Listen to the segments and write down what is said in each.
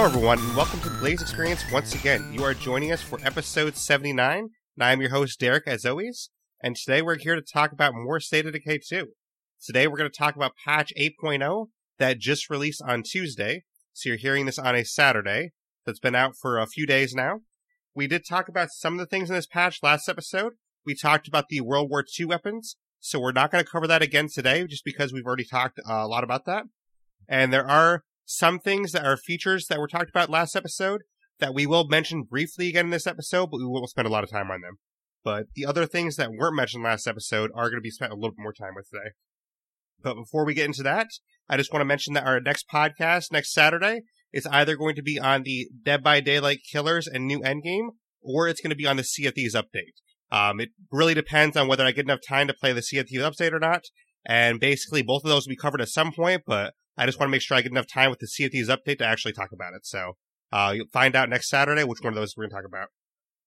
Hello, everyone, and welcome to the Blaise XPerience once again. You are joining us for episode 79, and I'm your host, Derreck, as always. And today we're here to talk about more State of Decay 2. Today we're going to talk about patch 8.0 that just released on Tuesday. So you're hearing this on a Saturday. That's been out for a few days now. We did talk about some of the things in this patch last episode. We talked about the World War II weapons, so we're not going to cover that again today just because we've already talked a lot about that. And there are some things that are features that were talked about last episode that we will mention briefly again in this episode, but we won't spend a lot of time on them. But the other things that weren't mentioned last episode are going to be spent a little bit more time with today. But before we get into that, I just want to mention that our next podcast next Saturday is either going to be on the Dead by Daylight Killers and New Endgame, or it's going to be on the Sea of Thieves update. Um, it really depends on whether I get enough time to play the Sea of Thieves update or not. And basically, both of those will be covered at some point, but I just want to make sure I get enough time with the Thieves update to actually talk about it. So uh, you'll find out next Saturday which one of those we're going to talk about.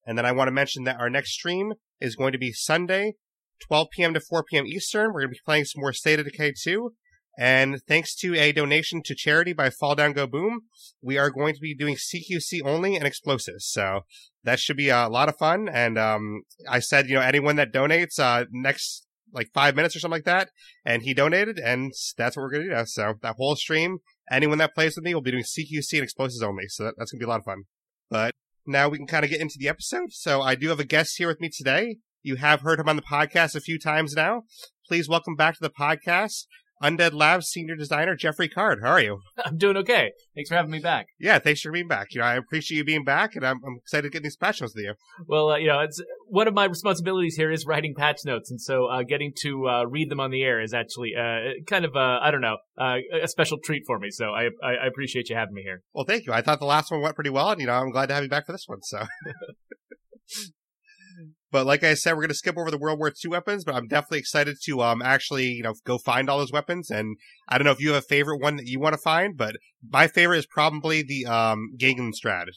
And then I want to mention that our next stream is going to be Sunday, 12 p.m. to 4 p.m. Eastern. We're going to be playing some more State of Decay 2. And thanks to a donation to charity by Fall Down Go Boom, we are going to be doing CQC only and explosives. So that should be a lot of fun. And um, I said, you know, anyone that donates uh, next like five minutes or something like that, and he donated, and that's what we're gonna do now. So that whole stream, anyone that plays with me will be doing CQC and explosives only. So that, that's gonna be a lot of fun. But now we can kind of get into the episode. So I do have a guest here with me today. You have heard him on the podcast a few times now. Please welcome back to the podcast, Undead Labs senior designer Geoffrey Card. How are you? I'm doing okay. Thanks for having me back. Yeah, thanks for being back. You know, I appreciate you being back, and I'm, I'm excited to get these patch notes with you. Well, uh, you know, it's one of my responsibilities here is writing patch notes, and so uh, getting to uh, read them on the air is actually uh, kind of I don't know uh, a special treat for me. So I, I I appreciate you having me here. Well, thank you. I thought the last one went pretty well, and you know, I'm glad to have you back for this one. So. But like I said, we're going to skip over the World War II weapons, but I'm definitely excited to um actually, you know, go find all those weapons. And I don't know if you have a favorite one that you want to find, but my favorite is probably the um Strad.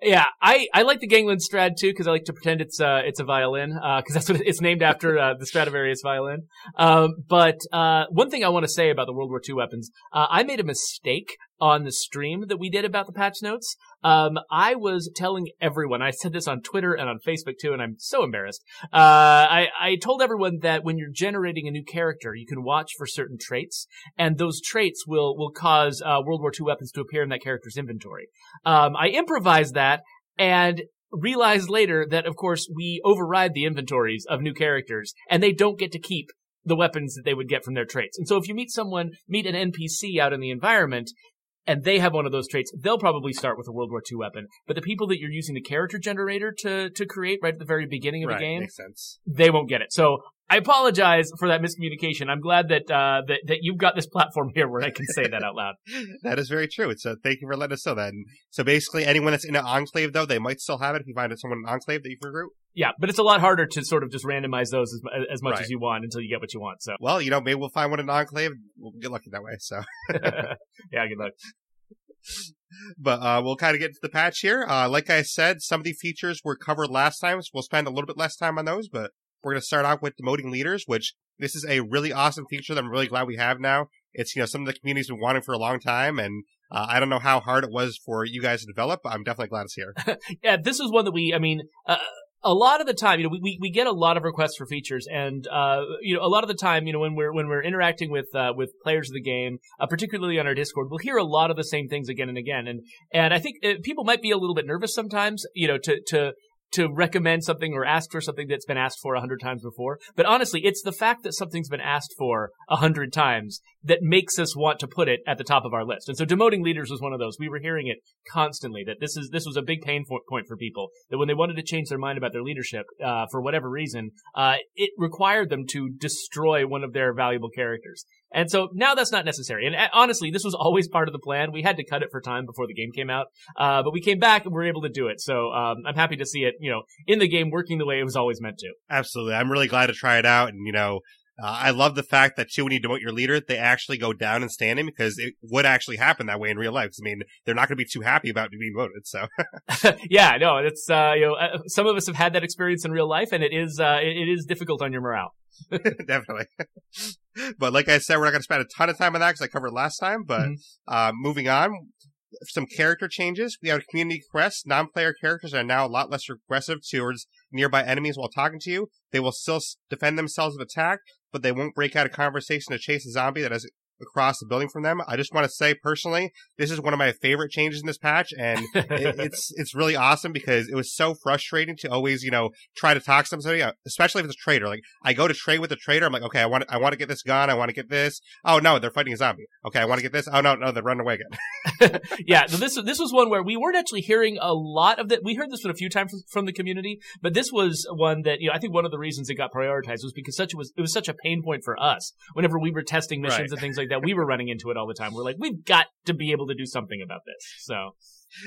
Yeah, I, I like the Gangland Strad too because I like to pretend it's uh it's a violin because uh, that's what it's named after uh, the Stradivarius violin. Um, but uh, one thing I want to say about the World War II weapons, uh, I made a mistake on the stream that we did about the patch notes. Um, I was telling everyone, I said this on Twitter and on Facebook too, and I'm so embarrassed. Uh, I, I told everyone that when you're generating a new character, you can watch for certain traits, and those traits will, will cause, uh, World War II weapons to appear in that character's inventory. Um, I improvised that, and realized later that, of course, we override the inventories of new characters, and they don't get to keep the weapons that they would get from their traits. And so if you meet someone, meet an NPC out in the environment, and they have one of those traits, they'll probably start with a World War II weapon. But the people that you're using the character generator to to create right at the very beginning of right, the game, they won't get it. So I apologize for that miscommunication. I'm glad that uh, that that you've got this platform here where I can say that out loud. that is very true. So thank you for letting us know that. And so basically, anyone that's in an enclave, though, they might still have it if you find someone in an enclave that you can recruit. Yeah, but it's a lot harder to sort of just randomize those as, as much Right. as you want until you get what you want. So Well, you know, maybe we'll find one in an enclave. We'll get lucky that way. So, yeah, good luck. but uh, we'll kind of get to the patch here. Uh, like I said, some of the features were covered last time, so we'll spend a little bit less time on those. But we're going to start out with demoting leaders, which this is a really awesome feature that I'm really glad we have now. It's you know something the community's been wanting for a long time, and uh, I don't know how hard it was for you guys to develop. But I'm definitely glad it's here. yeah, this is one that we, I mean, uh, a lot of the time, you know, we, we, we get a lot of requests for features, and uh, you know, a lot of the time, you know, when we're when we're interacting with uh, with players of the game, uh, particularly on our Discord, we'll hear a lot of the same things again and again, and and I think uh, people might be a little bit nervous sometimes, you know, to to to recommend something or ask for something that's been asked for a hundred times before. But honestly, it's the fact that something's been asked for a hundred times that makes us want to put it at the top of our list. And so demoting leaders was one of those. We were hearing it constantly that this is this was a big pain point for people that when they wanted to change their mind about their leadership uh, for whatever reason, uh, it required them to destroy one of their valuable characters. And so now that's not necessary. And uh, honestly, this was always part of the plan. We had to cut it for time before the game came out, uh, but we came back and we were able to do it. So um, I'm happy to see it, you know, in the game working the way it was always meant to. Absolutely, I'm really glad to try it out, and you know. Uh, I love the fact that too, when you demote your leader, they actually go down and stand him because it would actually happen that way in real life. I mean, they're not going to be too happy about being voted. So, yeah, no, it's uh, you know, uh, some of us have had that experience in real life, and it is uh, it, is difficult on your morale. definitely. but like I said, we're not going to spend a ton of time on that because I covered last time. But Mhm. uh, moving on, some character changes. We have community quests. Non-player characters are now a lot less aggressive towards nearby enemies while talking to you. They will still defend themselves if attacked, but they won't break out a conversation to chase a zombie that has across the building from them. I just want to say personally, this is one of my favorite changes in this patch, and it, it's it's really awesome because it was so frustrating to always you know try to talk to somebody, uh, especially if it's a trader. Like I go to trade with a trader, I'm like, okay, I want I want to get this gun, I want to get this. Oh no, they're fighting a zombie. Okay, I want to get this. Oh no, no, they're running away again. yeah, so this this was one where we weren't actually hearing a lot of that. We heard this one a few times from the community, but this was one that you know I think one of the reasons it got prioritized was because such was it was such a pain point for us whenever we were testing missions right. and things like that. We were running into it all the time. We're like, we've got to be able to do something about this. So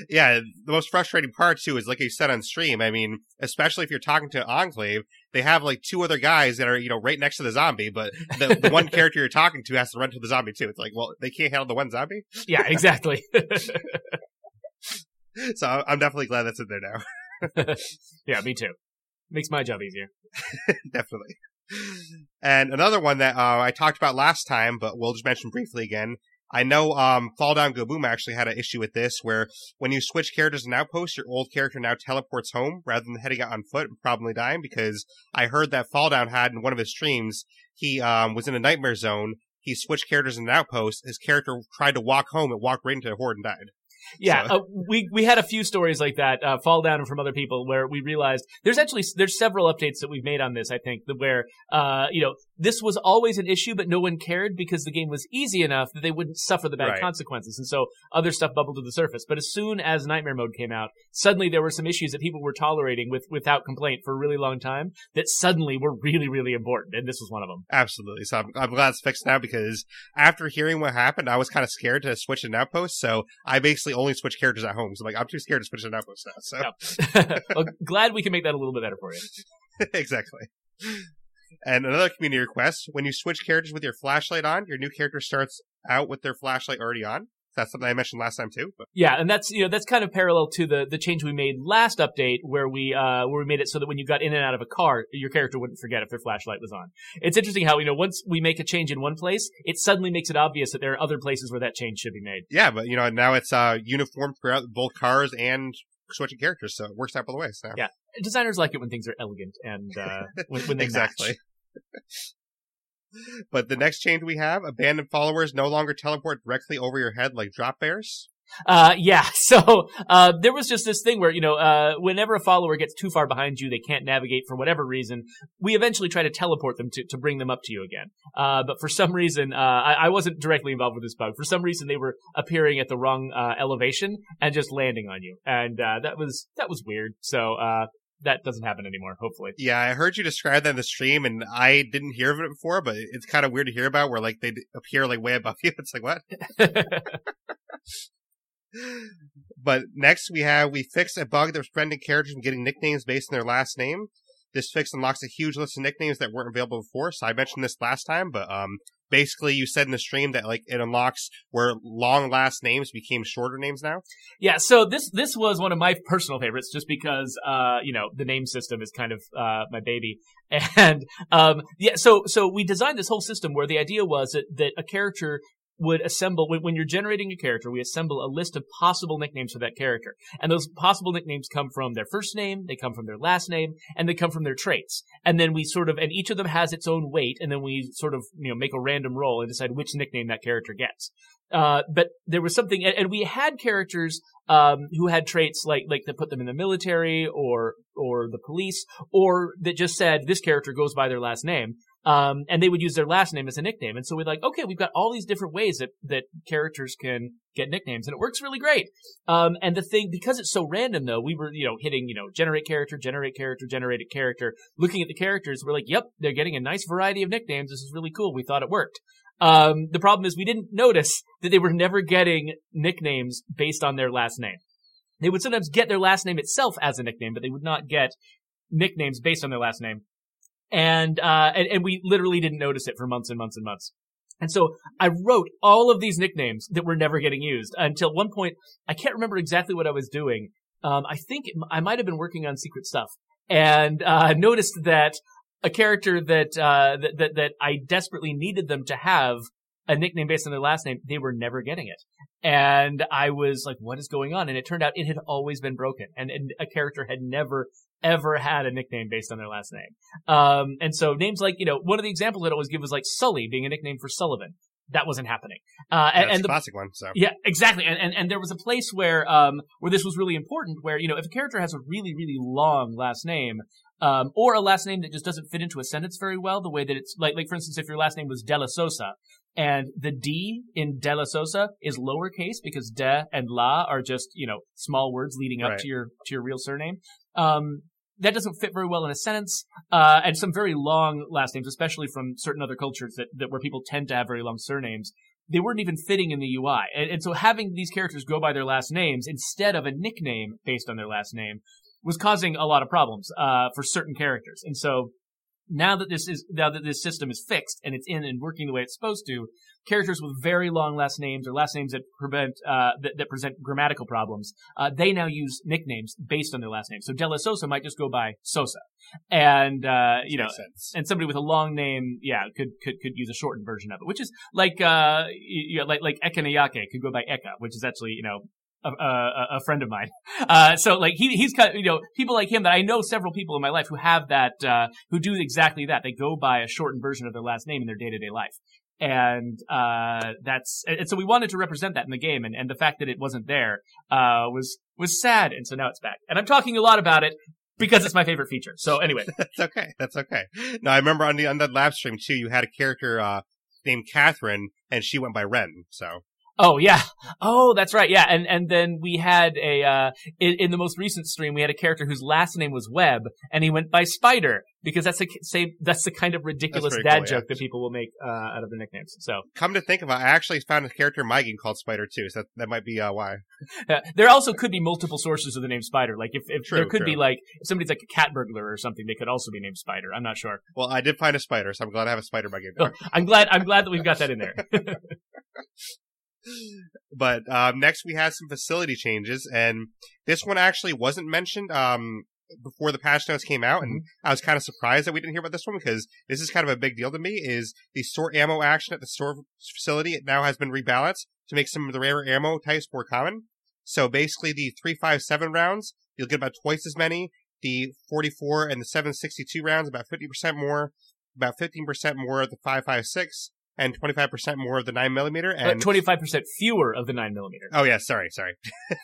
yeah, the most frustrating part too is like you said on stream. I mean, especially if you're talking to Enclave, they have like two other guys that are you know right next to the zombie, but the, the one character you're talking to has to run to the zombie too. It's like, well, they can't handle the one zombie. Yeah, exactly. so I'm definitely glad that's in there now. yeah, me too. Makes my job easier. definitely. And another one that uh, I talked about last time, but we'll just mention briefly again. I know um, Fall Down Go Boom actually had an issue with this, where when you switch characters in Outpost, your old character now teleports home rather than heading out on foot and probably dying. Because I heard that Fall Down had in one of his streams, he um, was in a nightmare zone. He switched characters in an Outpost. His character tried to walk home and walked right into a horde and died. Yeah, so. uh, we we had a few stories like that uh, fall down from other people where we realized there's actually there's several updates that we've made on this. I think where uh, you know this was always an issue, but no one cared because the game was easy enough that they wouldn't suffer the bad right. consequences, and so other stuff bubbled to the surface. But as soon as Nightmare Mode came out, suddenly there were some issues that people were tolerating with without complaint for a really long time that suddenly were really really important, and this was one of them. Absolutely. So I'm, I'm glad it's fixed now because after hearing what happened, I was kind of scared to switch an outpost. So I basically only switch characters at home. So I'm like, I'm too scared to switch an outpost now. So well, glad we can make that a little bit better for you. exactly. And another community request: when you switch characters with your flashlight on, your new character starts out with their flashlight already on. That's something I mentioned last time too. But. Yeah, and that's you know that's kind of parallel to the the change we made last update, where we uh where we made it so that when you got in and out of a car, your character wouldn't forget if their flashlight was on. It's interesting how you know once we make a change in one place, it suddenly makes it obvious that there are other places where that change should be made. Yeah, but you know now it's uh uniform throughout both cars and switching characters, so it works out both ways. Yeah, designers like it when things are elegant and uh, when, when they exactly. but the next change we have: abandoned followers no longer teleport directly over your head like drop bears. Uh, yeah. So, uh, there was just this thing where, you know, uh, whenever a follower gets too far behind you, they can't navigate for whatever reason. We eventually try to teleport them to, to bring them up to you again. Uh, but for some reason, uh, I, I, wasn't directly involved with this bug. For some reason, they were appearing at the wrong, uh, elevation and just landing on you. And, that was, that was weird. So, that doesn't happen anymore, hopefully. Yeah, I heard you describe that in the stream, and I didn't hear of it before, but it's kind of weird to hear about where like they appear like way above you. It's like what? but next we have we fixed a bug that was preventing characters from getting nicknames based on their last name. This fix unlocks a huge list of nicknames that weren't available before. So I mentioned this last time, but um, basically you said in the stream that like it unlocks where long last names became shorter names now. Yeah. So this this was one of my personal favorites, just because uh, you know the name system is kind of uh, my baby, and um, yeah. So so we designed this whole system where the idea was that that a character would assemble when, when, you're generating a character we assemble a list of possible nicknames for that character. And those possible nicknames come from their first name they come from their last name and they come from their traits. And then we sort of and each of them has its own weight and then we sort of you know make a random roll and decide which nickname that character gets. Uh, but there was something, and we had characters um, who had traits like like that put them in the military or or the police, or that just said this character goes by their last name. Um, and they would use their last name as a nickname. And so we're like, okay, we've got all these different ways that, that characters can get nicknames and it works really great. Um, and the thing, because it's so random though, we were, you know, hitting, you know, generate character, generate character, generated character, looking at the characters, we're like, yep, they're getting a nice variety of nicknames. This is really cool. We thought it worked. Um, the problem is we didn't notice that they were never getting nicknames based on their last name. They would sometimes get their last name itself as a nickname, but they would not get nicknames based on their last name and, uh, and, and we literally didn't notice it for months and months and months. And so I wrote all of these nicknames that were never getting used until one point, I can't remember exactly what I was doing. Um, I think I might have been working on secret stuff and, uh, noticed that a character that, uh, that, that, that I desperately needed them to have a nickname based on their last name, they were never getting it. And I was like, what is going on? And it turned out it had always been broken and, and a character had never ever had a nickname based on their last name. Um, and so names like, you know, one of the examples I'd always give was like Sully being a nickname for Sullivan. That wasn't happening. Uh, and, That's and a the, classic one. So yeah, exactly. And, and and there was a place where um where this was really important, where you know if a character has a really really long last name, um or a last name that just doesn't fit into a sentence very well, the way that it's like like for instance, if your last name was De La Sosa, and the D in De La Sosa is lowercase because de and la are just you know small words leading up Right. to your to your real surname. Um, that doesn't fit very well in a sentence. Uh, and some very long last names, especially from certain other cultures that, that where people tend to have very long surnames, they weren't even fitting in the UI. And, and so having these characters go by their last names instead of a nickname based on their last name was causing a lot of problems, uh, for certain characters. And so now that this is, now that this system is fixed and it's in and working the way it's supposed to, characters with very long last names or last names that prevent, uh, that, that present grammatical problems, uh, they now use nicknames based on their last name. So De La Sosa might just go by Sosa. And, uh, you know, and somebody with a long name, yeah, could could could use a shortened version of it, which is like uh, you know, like like Ekanayake could go by Eka, which is actually you know. A, a, a friend of mine. Uh, so like he, he's kind of, you know, people like him that I know several people in my life who have that, uh, who do exactly that. They go by a shortened version of their last name in their day to day life. And, uh, that's, and so we wanted to represent that in the game. And, and the fact that it wasn't there, uh, was, was sad. And so now it's back. And I'm talking a lot about it because it's my favorite feature. So anyway, That's okay. That's okay. No, I remember on the on that live stream too. You had a character uh, named Catherine, and she went by Ren. So Oh yeah. Oh, that's right. Yeah. And and then we had a uh in, in the most recent stream we had a character whose last name was Webb and he went by Spider because that's the same that's the kind of ridiculous dad cool, yeah. joke that people will make uh out of their nicknames. So come to think of it, I actually found a character in my game called Spider too. So that, that might be uh, why. uh, there also could be multiple sources of the name Spider. Like if, if True, there could be like if somebody's like a cat burglar or something, they could also be named Spider. I'm not sure. Well, I did find a spider, so I'm glad I have a spider in my game. Oh, I'm glad I'm glad that we've got that in there. But um, next we had some facility changes, and this one actually wasn't mentioned um, before the patch notes came out, and I was kind of surprised that we didn't hear about this one because this is kind of a big deal to me. Is the store ammo action at the store facility it now has been rebalanced to make some of the rare ammo types more common. So basically, the three five seven rounds you'll get about twice as many. The forty four and the seven sixty two rounds about fifty percent more, about fifteen percent more of the five five six, and twenty five percent more of the nine millimeter. And Twenty five percent fewer of the nine millimeter. Oh yeah, sorry, sorry.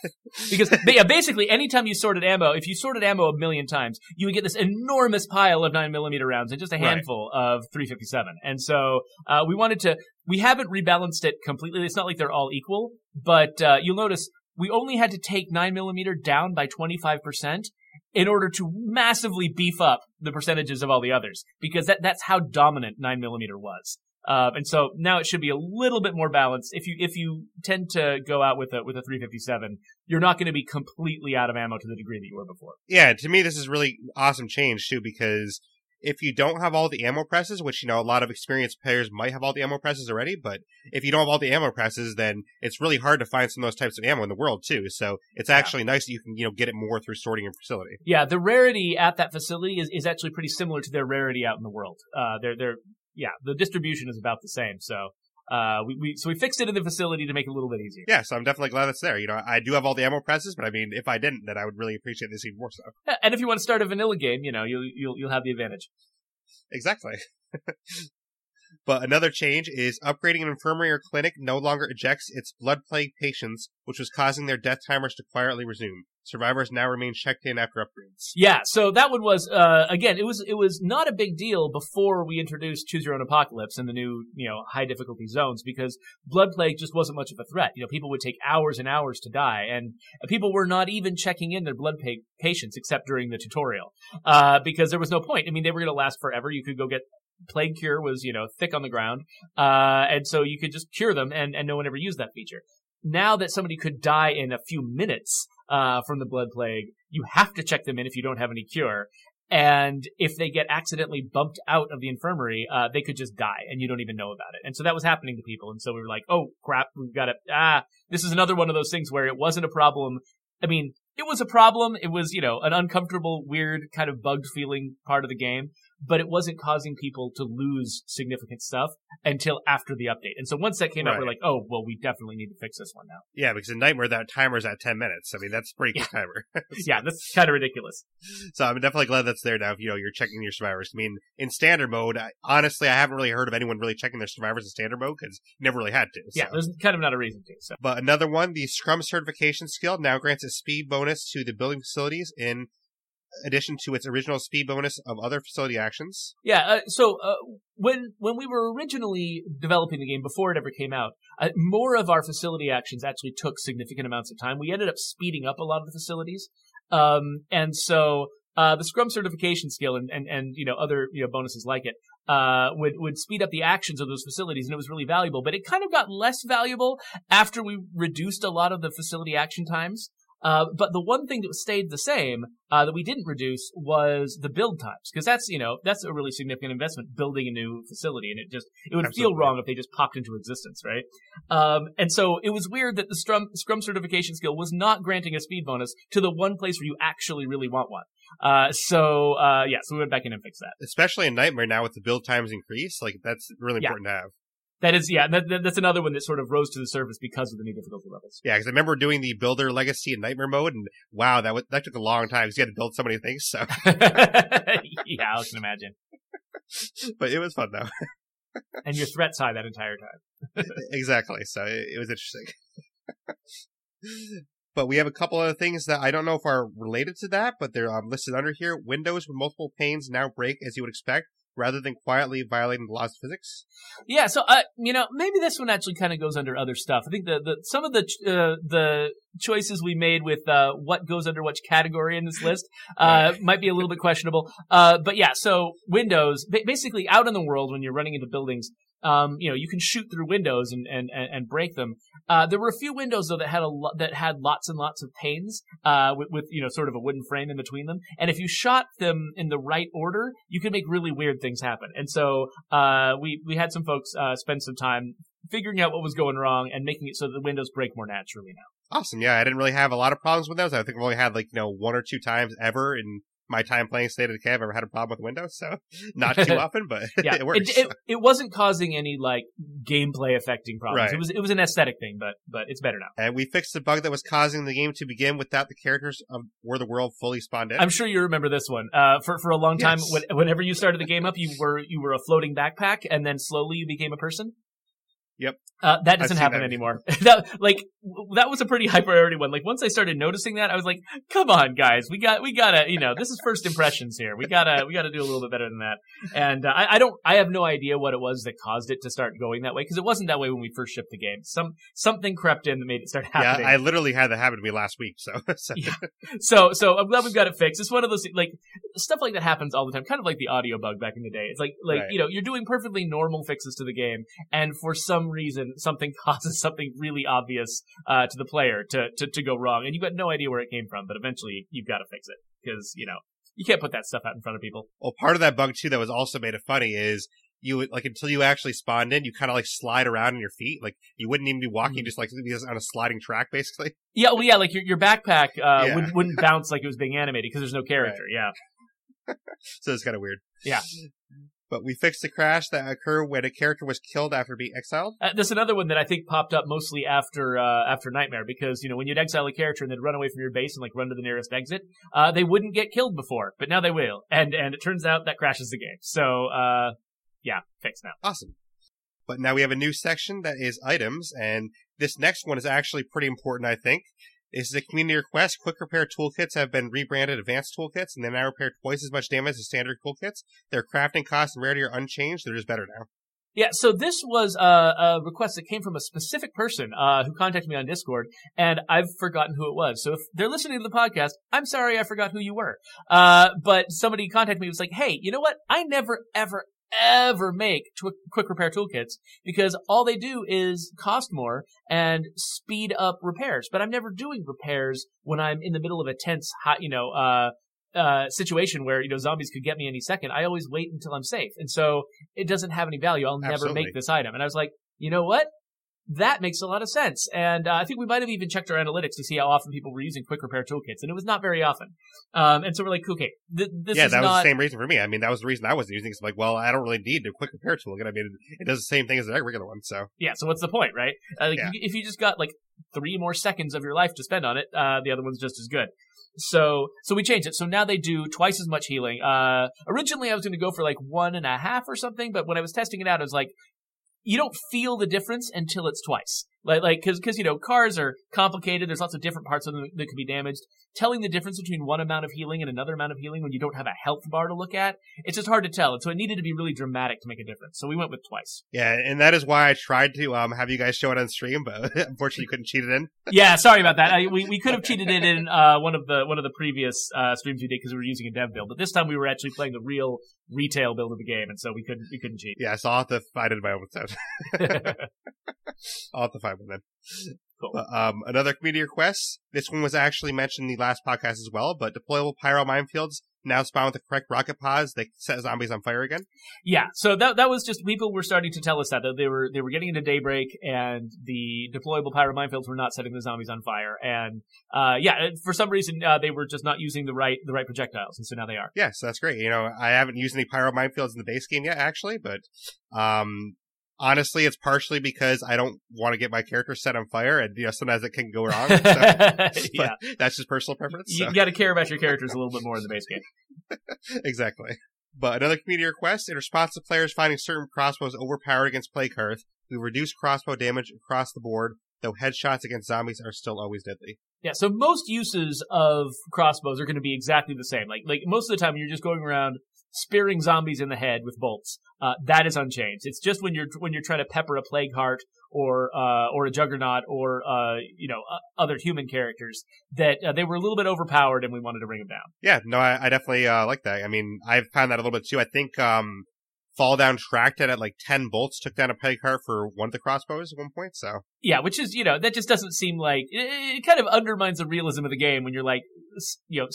Because but yeah, basically, anytime you sorted ammo, if you sorted ammo a million times, you would get this enormous pile of nine millimeter rounds and just a Right. handful of 357. And so uh, we wanted to. We haven't rebalanced it completely. It's not like they're all equal, but uh, you'll notice we only had to take nine millimeter down by 25 percent in order to massively beef up the percentages of all the others because that that's how dominant nine millimeter was. Uh, and so now it should be a little bit more balanced. If you if you tend to go out with a with a 357, you're not going to be completely out of ammo to the degree that you were before. Yeah, to me this is really awesome change too because if you don't have all the ammo presses, which you know a lot of experienced players might have all the ammo presses already, but if you don't have all the ammo presses, then it's really hard to find some of those types of ammo in the world too. So it's actually nice that you can you know get it more through sorting your facility. Yeah, the rarity at that facility is, is actually pretty similar to their rarity out in the world. Uh, they're they're yeah, the distribution is about the same. So uh, we, we so we fixed it in the facility to make it a little bit easier. Yeah, so I'm definitely glad it's there. You know, I do have all the ammo presses, but I mean, if I didn't, then I would really appreciate this even more so. Yeah, And if you want to start a vanilla game, you know, you'll you'll you'll have the advantage. Exactly. but another change is upgrading an infirmary or clinic no longer ejects its blood plague patients, which was causing their death timers to quietly resume. Survivors now remain checked in after upgrades. Yeah, so that one was uh, again, it was it was not a big deal before we introduced Choose Your Own Apocalypse and the new you know high difficulty zones because blood plague just wasn't much of a threat. You know, people would take hours and hours to die, and people were not even checking in their blood plague patients except during the tutorial uh, because there was no point. I mean, they were going to last forever. You could go get plague cure was you know thick on the ground, uh, and so you could just cure them, and and no one ever used that feature. Now that somebody could die in a few minutes uh, from the blood plague, you have to check them in if you don't have any cure. And if they get accidentally bumped out of the infirmary, uh, they could just die and you don't even know about it. And so that was happening to people. And so we were like, oh crap, we've got to, ah, this is another one of those things where it wasn't a problem. I mean, it was a problem. It was, you know, an uncomfortable, weird, kind of bugged feeling part of the game. But it wasn't causing people to lose significant stuff until after the update. And so once that came out, we're like, oh, well, we definitely need to fix this one now. Yeah, because in Nightmare that timer's at ten minutes. I mean, that's a pretty good timer. Yeah, that's kind of ridiculous. So I'm definitely glad that's there now. If you know you're checking your survivors. I mean, in standard mode, I, honestly, I haven't really heard of anyone really checking their survivors in standard mode because never really had to. Yeah, so. there's kind of not a reason to. So But another one, the Scrum certification skill now grants a speed bonus to the building facilities in addition to its original speed bonus of other facility actions. yeah, uh, so uh, when when we were originally developing the game before it ever came out, uh, more of our facility actions actually took significant amounts of time. We ended up speeding up a lot of the facilities, um, and so. Uh, the Scrum certification skill and, and, and, you know, other, you know, bonuses like it, uh, would, would speed up the actions of those facilities and it was really valuable, but it kind of got less valuable after we reduced a lot of the facility action times. Uh, but the one thing that stayed the same, uh, that we didn't reduce was the build times. Cause that's, you know, that's a really significant investment building a new facility and it just, it would feel wrong if they just popped into existence, right? Um, and so it was weird that the Scrum, Scrum certification skill was not granting a speed bonus to the one place where you actually really want one. Uh, so, uh, yeah, so we went back in and fixed that. Especially in Nightmare now with the build times increase, like that's really Yeah. important to have. That is, yeah, that, that- that's another one that sort of rose to the surface because of the new difficulty levels. Yeah, because I remember doing the Builder Legacy in Nightmare mode, and wow, that was, that took a long time because you had to build so many things. So, yeah, I can imagine. but it was fun though. And your threat's high that entire time. exactly. So it, it was interesting. but we have a couple other things that I don't know if are related to that, but they're um, listed under here. Windows with multiple panes now break as you would expect, rather than quietly violating the laws of physics. Yeah, so uh, you know, maybe this one actually kind of goes under other stuff. I think the, the some of the ch- uh, the choices we made with uh, what goes under which category in this list uh, might be a little bit questionable. Uh, but yeah, so Windows, ba- basically out in the world when you're running into buildings, um, you know, you can shoot through windows and and and, break them. Uh, there were a few windows though that had a lo- that had lots and lots of panes, uh, with, with you know sort of a wooden frame in between them. And if you shot them in the right order, you could make really weird things happen. And so uh, we we had some folks uh, spend some time figuring out what was going wrong and making it so the windows break more naturally now. Awesome. Yeah, I didn't really have a lot of problems with those. I think I've only had like, you know, one or two times ever in my time playing State of Decay I've ever had a problem with Windows. So not too often, but Yeah, it works. It, it, it wasn't causing any like gameplay affecting problems. Right. It was it was an aesthetic thing, but but it's better now. and we fixed the bug that was causing the game to begin without the characters of War the World fully spawned in. I'm sure you remember this one. Uh, for for a long time, Yes. when, whenever you started the game up, you were you were a floating backpack, and then slowly you became a person. Yep. Uh, that doesn't happen that. anymore. that like w- that was a pretty high priority one. Like once I started noticing that, I was like, "Come on, guys, we got we gotta you know this is first impressions here. We gotta we gotta do a little bit better than that." And uh, I, I don't I have no idea what it was that caused it to start going that way because it wasn't that way when we first shipped the game. Some something crept in that made it start happening. yeah. I literally had that happen to me last week. So, so Yeah. so so I'm glad we've got it fixed. It's one of those like stuff like that happens all the time, kind of like the audio bug back in the day. It's like like Right. you know you're doing perfectly normal fixes to the game, and for some reason something causes something really obvious uh, to the player to, to to go wrong, and you've got no idea where it came from. But eventually you've got to fix it because you know you can't put that stuff out in front of people. well, part of that bug too that was also made it funny is you like until you actually spawned in, you kind of like slide around on your feet, like you wouldn't even be walking, Mhm. just like on a sliding track, basically. Yeah, well, yeah, like your your backpack uh, Yeah. wouldn't, wouldn't bounce like it was being animated because there's no character. Yeah. So it's kind of weird. Yeah. But we fixed the crash that occurred when a character was killed after being exiled. Uh, there's another one that I think popped up mostly after uh, after Nightmare because you know when you'd exile a character and they'd run away from your base and like run to the nearest exit, uh, they wouldn't get killed before, but now they will, and and it turns out that crashes the game. So uh, yeah, fixed now. Awesome. But now we have a new section that is items, and this next one is actually pretty important, I think. This is a community request. Quick repair toolkits have been rebranded advanced toolkits, and they now repair twice as much damage as standard toolkits. Their crafting cost and rarity are unchanged. They're just better now. Yeah, so this was uh, a request that came from a specific person uh, who contacted me on Discord, and I've forgotten who it was. So if they're listening to the podcast, I'm sorry I forgot who you were. Uh, but somebody contacted me and was like, hey, you know what? I never, ever, ever make tw- quick repair toolkits because all they do is cost more and speed up repairs. But I'm never doing repairs when I'm in the middle of a tense, hot, you know, uh, uh, situation where, you know, zombies could get me any second. I always wait until I'm safe. And so it doesn't have any value. I'll never Absolutely. make this item. And I was like, you know what? That makes a lot of sense. And uh, I think we might have even checked our analytics to see how often people were using quick repair toolkits, and it was not very often. Um, and so we're like, okay, th- this yeah, that was not. the same reason for me. I mean, that was the reason I wasn't using it. It's like, well, I don't really need a quick repair tool. I mean, it does the same thing as the regular one. So Yeah, so what's the point, right? Uh, like, Yeah. if you just got like three more seconds of your life to spend on it, uh, the other one's just as good. So, so we changed it. So now they do twice as much healing. Uh, originally I was going to go for like one and a half or something, but when I was testing it out, I was like, you don't feel the difference until it's twice. Like, like, cause, cause, you know, cars are complicated. There's lots of different parts of them that could be damaged. Telling the difference between one amount of healing and another amount of healing when you don't have a health bar to look at, it's just hard to tell. And so it needed to be really dramatic to make a difference. So we went with twice. yeah, and that is why I tried to um have you guys show it on stream, but unfortunately you couldn't cheat it in. yeah, sorry about that. I, we we could have cheated it in uh, one of the one of the previous uh, streams we did because we were using a dev build, but this time we were actually playing the real retail build of the game, and so we couldn't we couldn't cheat. Yeah, so I'll have to find it in my own time. I'll have to find one then. Cool. But, um, another community request. This one was actually mentioned in the last podcast as well, but deployable pyro minefields now spawn with the correct rocket pods. They set zombies on fire again. yeah, so that that was just people were starting to tell us that, that they were they were getting into daybreak, and the deployable pyro minefields were not setting the zombies on fire, and uh, yeah, for some reason uh, they were just not using the right the right projectiles, and so now they are. Yes, yeah, so that's great. You know, I haven't used any pyro minefields in the base game yet, actually, but um, honestly, it's partially because I don't want to get my character set on fire, and you know, sometimes it can go wrong. So, yeah, that's just personal preference. you got to care about your characters a little bit more in the base game. exactly. But another community request, in response to players finding certain crossbows overpowered against plague heart, we reduce crossbow damage across the board, though headshots against zombies are still always deadly. Yeah, so most uses of crossbows are going to be exactly the same. Like, like most of the time, you're just going around spearing zombies in the head with bolts. Uh, that is unchanged. It's just when you're when you're trying to pepper a plague heart or uh, or a juggernaut or uh, you know uh, other human characters that uh, they were a little bit overpowered, and we wanted to bring them down. Yeah, no, I, I definitely uh, like that. I mean, I've found that a little bit too. I think um, Fall Down tracked it at like 10 bolts, took down a plague heart for one of the crossbows at one point, so. Yeah, which is you know that just doesn't seem like it, it kind of undermines the realism of the game when you're like you know.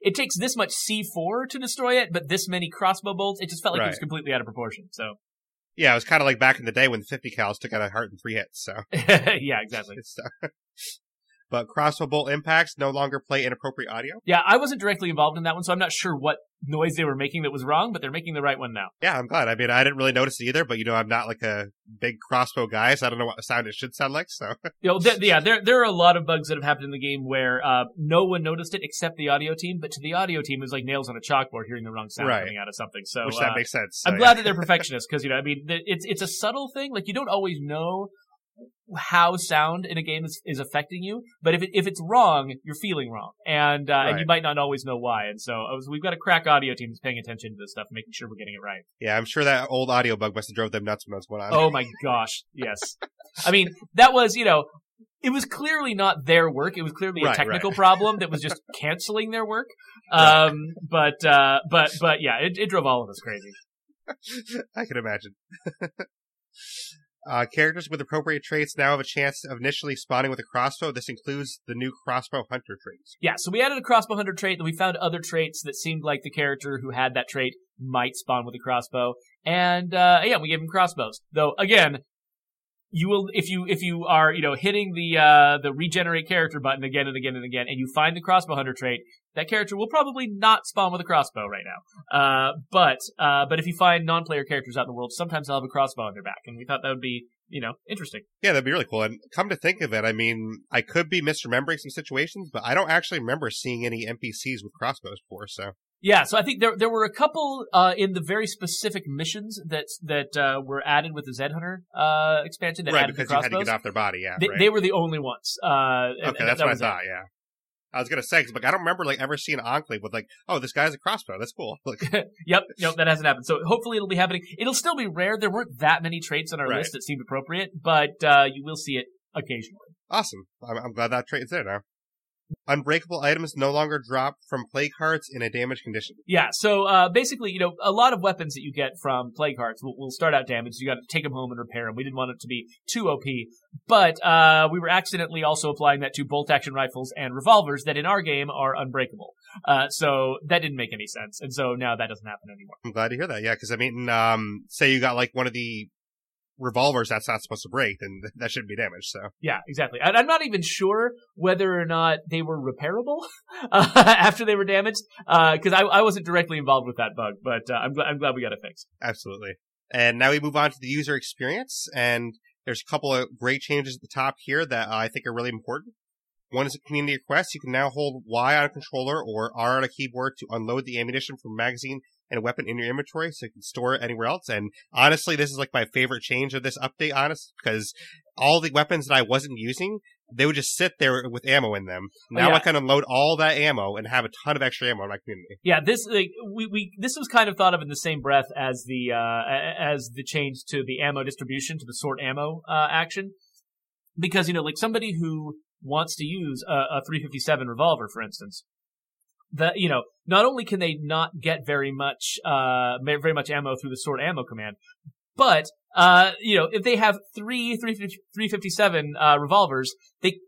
It takes this much C4 to destroy it, but this many crossbow bolts. It just felt like it was completely out of proportion. So, Yeah, it was kind of like back in the day when 50 cals took out a heart in three hits, so. yeah, exactly. but crossbow bolt impacts no longer play inappropriate audio. Yeah, I wasn't directly involved in that one, so I'm not sure what noise they were making that was wrong, but they're making the right one now. Yeah, I'm glad. I mean, I didn't really notice it either, but you know, I'm not like a big crossbow guy, so I don't know what sound it should sound like, so. You know, th- yeah, there there are a lot of bugs that have happened in the game where uh, no one noticed it except the audio team, but to the audio team, it was like nails on a chalkboard hearing the wrong sound Right. coming out of something. So Which uh, that makes sense. so, I'm yeah. glad that they're perfectionists because you know, I mean, it's it's a subtle thing. Like you don't always know how sound in a game is, is affecting you, but if it, if it's wrong, you're feeling wrong, and uh, and you might not always know why. And so was, we've got a crack audio team that's paying attention to this stuff, making sure we're getting it right. Yeah, I'm sure that old audio bug must have drove them nuts when that was going on. Oh my gosh, yes. I mean, that was you know. It was clearly not their work. It was clearly a technical right. problem that was just canceling their work. Um, but, uh, but, but yeah, it, it drove all of us crazy. I can imagine. Uh, characters with appropriate traits now have a chance of initially spawning with a crossbow. This includes the new crossbow hunter traits. Yeah, so we added a crossbow hunter trait, and we found other traits that seemed like the character who had that trait might spawn with a crossbow. And uh, yeah, we gave him crossbows. Though again, you will if you if you are you know hitting the uh, the regenerate character button again and again and again, and you find the crossbow hunter trait, that character will probably not spawn with a crossbow right now. Uh, but uh, but if you find non-player characters out in the world, sometimes they'll have a crossbow on their back, and we thought that would be you know interesting. Yeah, that'd be really cool. And come to think of it, I mean, I could be misremembering some situations, but I don't actually remember seeing any NPCs with crossbows before. So Yeah, so I think there there were a couple uh, in the very specific missions that that uh, were added with the Zedhunter uh, expansion that right, added the because you had to get off their body. Yeah, they, right. they were the only ones. Uh, and- okay, and that's that what I was it. thought. Yeah. I was gonna say, 'cause, like, I don't remember like ever seeing Enclave with like, oh, this guy's a crossbow. That's cool. Like, Yep, yep, that hasn't happened. So hopefully it'll be happening. It'll still be rare. There weren't that many traits on our Right. list that seemed appropriate, but uh, you will see it occasionally. awesome. I'm, I'm glad that trait is there now. Unbreakable items no longer drop from plague hearts in a damaged condition. Yeah, so uh, basically, you know, a lot of weapons that you get from plague hearts will, will start out damaged. You got to take them home and repair them. We didn't want it to be too OP, but uh, we were accidentally also applying that to bolt action rifles and revolvers that in our game are unbreakable. Uh, so that didn't make any sense, and so now that doesn't happen anymore. I'm glad to hear that. Yeah, because I mean, um, say you got like one of the revolvers that's not supposed to break, then that shouldn't be damaged. So yeah, exactly. I, am not even sure whether or not they were repairable uh, after they were damaged because uh, I, I wasn't directly involved with that bug, but uh, I'm glad I'm glad we got it fixed. Absolutely. And now we move on to the user experience, and there's a couple of great changes at the top here that I think are really important. One is a community request. You can now hold Y on a controller or R on a keyboard to unload the ammunition from a magazine and a weapon in your inventory so you can store it anywhere else. And honestly, this is like my favorite change of this update, honest, because all the weapons that I wasn't using, they would just sit there with ammo in them. Oh, now oh, yeah. I can unload all that ammo and have a ton of extra ammo in my community. Yeah, this like we, we this was kind of thought of in the same breath as the uh as the change to the ammo distribution to the sort ammo uh action. Because you know, like somebody who wants to use a, a 357 revolver, for instance, that you know not only can they not get very much uh very much ammo through the sort ammo command but uh you know if they have three 357 uh revolvers they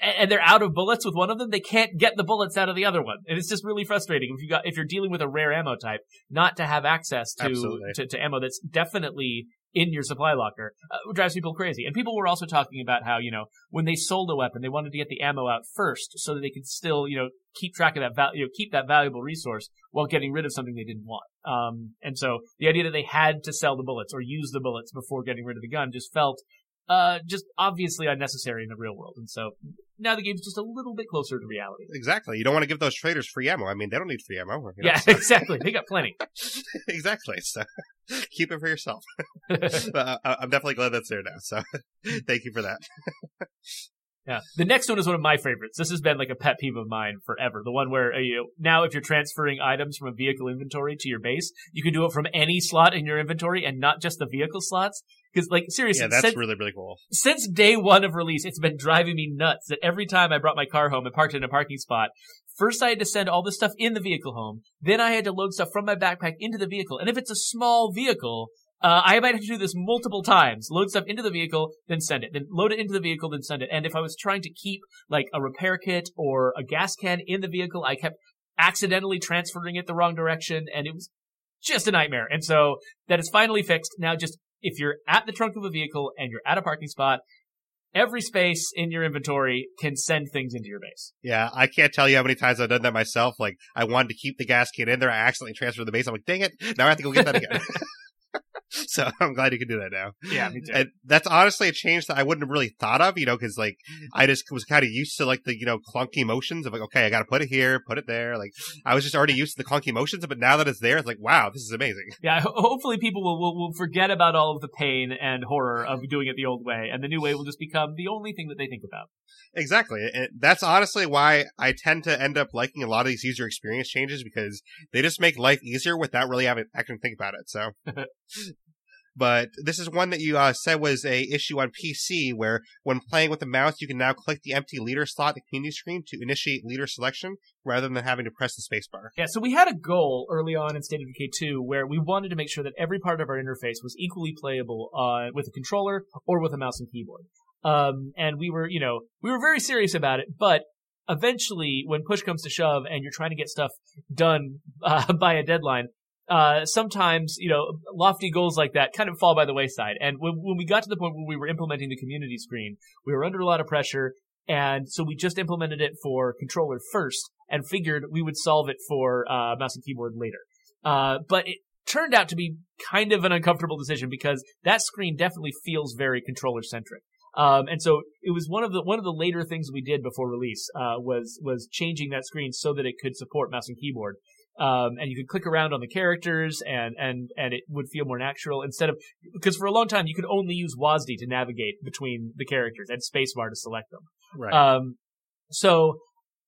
and they're out of bullets with one of them, they can't get the bullets out of the other one. And it's just really frustrating if you got if you're dealing with a rare ammo type, not to have access to to, to, ammo that's definitely in your supply locker uh, drives people crazy. And people were also talking about how, you know, when they sold a weapon, they wanted to get the ammo out first so that they could still, you know, keep track of that value, you know, keep that valuable resource while getting rid of something they didn't want. Um, and so the idea that they had to sell the bullets or use the bullets before getting rid of the gun just felt uh, just obviously unnecessary in the real world. And so now the game's just a little bit closer to reality. Exactly. You don't want to give those traders free ammo. I mean, they don't need free ammo. You know, yeah, so. exactly. They got plenty. exactly. So keep it for yourself. uh, I'm definitely glad that's there now. So thank you for that. Yeah. The next one is one of my favorites. This has been like a pet peeve of mine forever. The one where uh, you know, now if you're transferring items from a vehicle inventory to your base, you can do it from any slot in your inventory and not just the vehicle slots. Because like seriously, yeah, that's since, really really cool. Since day one of release, it's been driving me nuts that every time I brought my car home and parked it in a parking spot, First, I had to send all the stuff in the vehicle home. Then I had to load stuff from my backpack into the vehicle. And if it's a small vehicle, uh, I might have to do this multiple times. Load stuff into the vehicle, then send it. Then load it into the vehicle, then send it. And if I was trying to keep like a repair kit or a gas can in the vehicle, I kept accidentally transferring it the wrong direction and it was just a nightmare. And so that is finally fixed. Now just if you're at the trunk of a vehicle and you're at a parking spot, every space in your inventory can send things into your base. Yeah, I can't tell you how many times I've done that myself. Like I wanted to keep the gas can in there, I accidentally transferred the base. I'm like, dang it, now I have to go get that again. so I'm glad you can do that now. Yeah, me too. And that's honestly a change that I wouldn't have really thought of, you know, because like I just was kind of used to like the you know clunky motions of like, okay, I got to put it here, put it there. Like I was just already used to the clunky motions, but now that it's there, it's like, wow, this is amazing. Yeah, hopefully people will, will will forget about all of the pain and horror of doing it the old way, and the new way will just become the only thing that they think about. Exactly. And that's honestly why I tend to end up liking a lot of these user experience changes because they just make life easier without really having I can think about it. So but this is one that you uh, said was a issue on PC where when playing with the mouse, you can now click the empty leader slot in the community screen to initiate leader selection rather than having to press the spacebar. Yeah, so we had a goal early on in State of Decay 2 where we wanted to make sure that every part of our interface was equally playable uh, with a controller or with a mouse and keyboard. Um, and we were, you know, we were very serious about it, but eventually when push comes to shove and you're trying to get stuff done uh, by a deadline, uh, sometimes, you know, lofty goals like that kind of fall by the wayside. And when, when we got to the point where we were implementing the community screen, we were under a lot of pressure. And so we just implemented it for controller first and figured we would solve it for, uh, mouse and keyboard later. Uh, but it turned out to be kind of an uncomfortable decision because that screen definitely feels very controller centric. Um, and so it was one of the one of the later things we did before release uh, was was changing that screen so that it could support mouse and keyboard. Um, and you could click around on the characters and, and, and it would feel more natural instead of, because for a long time you could only use WASD to navigate between the characters and spacebar to select them. Right. Um, so,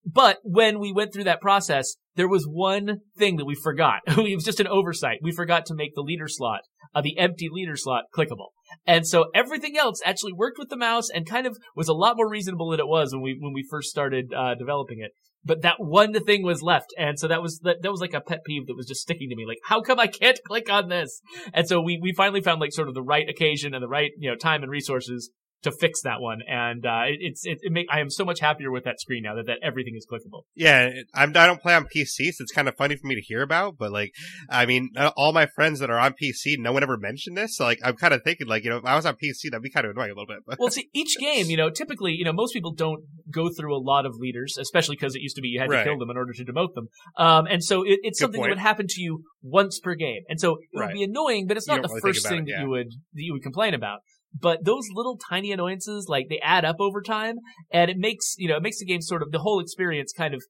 but when we went through that process, there was one thing that we forgot. it was just an oversight. We forgot to make the leader slot, uh, the empty leader slot clickable. And so everything else actually worked with the mouse and kind of was a lot more reasonable than it was when we, when we first started, uh, developing it but that one thing was left and so that was that, that was like a pet peeve that was just sticking to me like how come i can't click on this? And so we we finally found like sort of the right occasion and the right you know time and resources to fix that one, and uh, it, it's it, it make, I am so much happier with that screen now that, that everything is clickable. Yeah, I'm, I don't play on PC, so it's kind of funny for me to hear about. But like, I mean, uh, all my friends that are on PC, no one ever mentioned this. So like, I'm kind of thinking like, you know, if I was on PC, that'd be kind of annoying a little bit. But. Well, see, each game, you know, typically, you know, most people don't go through a lot of leaders, especially because it used to be you had Right. to kill them in order to demote them. Um, and so it, it's Good something that would happen to you once per game, and so it would Right. be annoying, but it's not the really first thing it, that you would that you would complain about. But those little tiny annoyances, like they add up over time, and it makes you know it makes the game sort of the whole experience kind of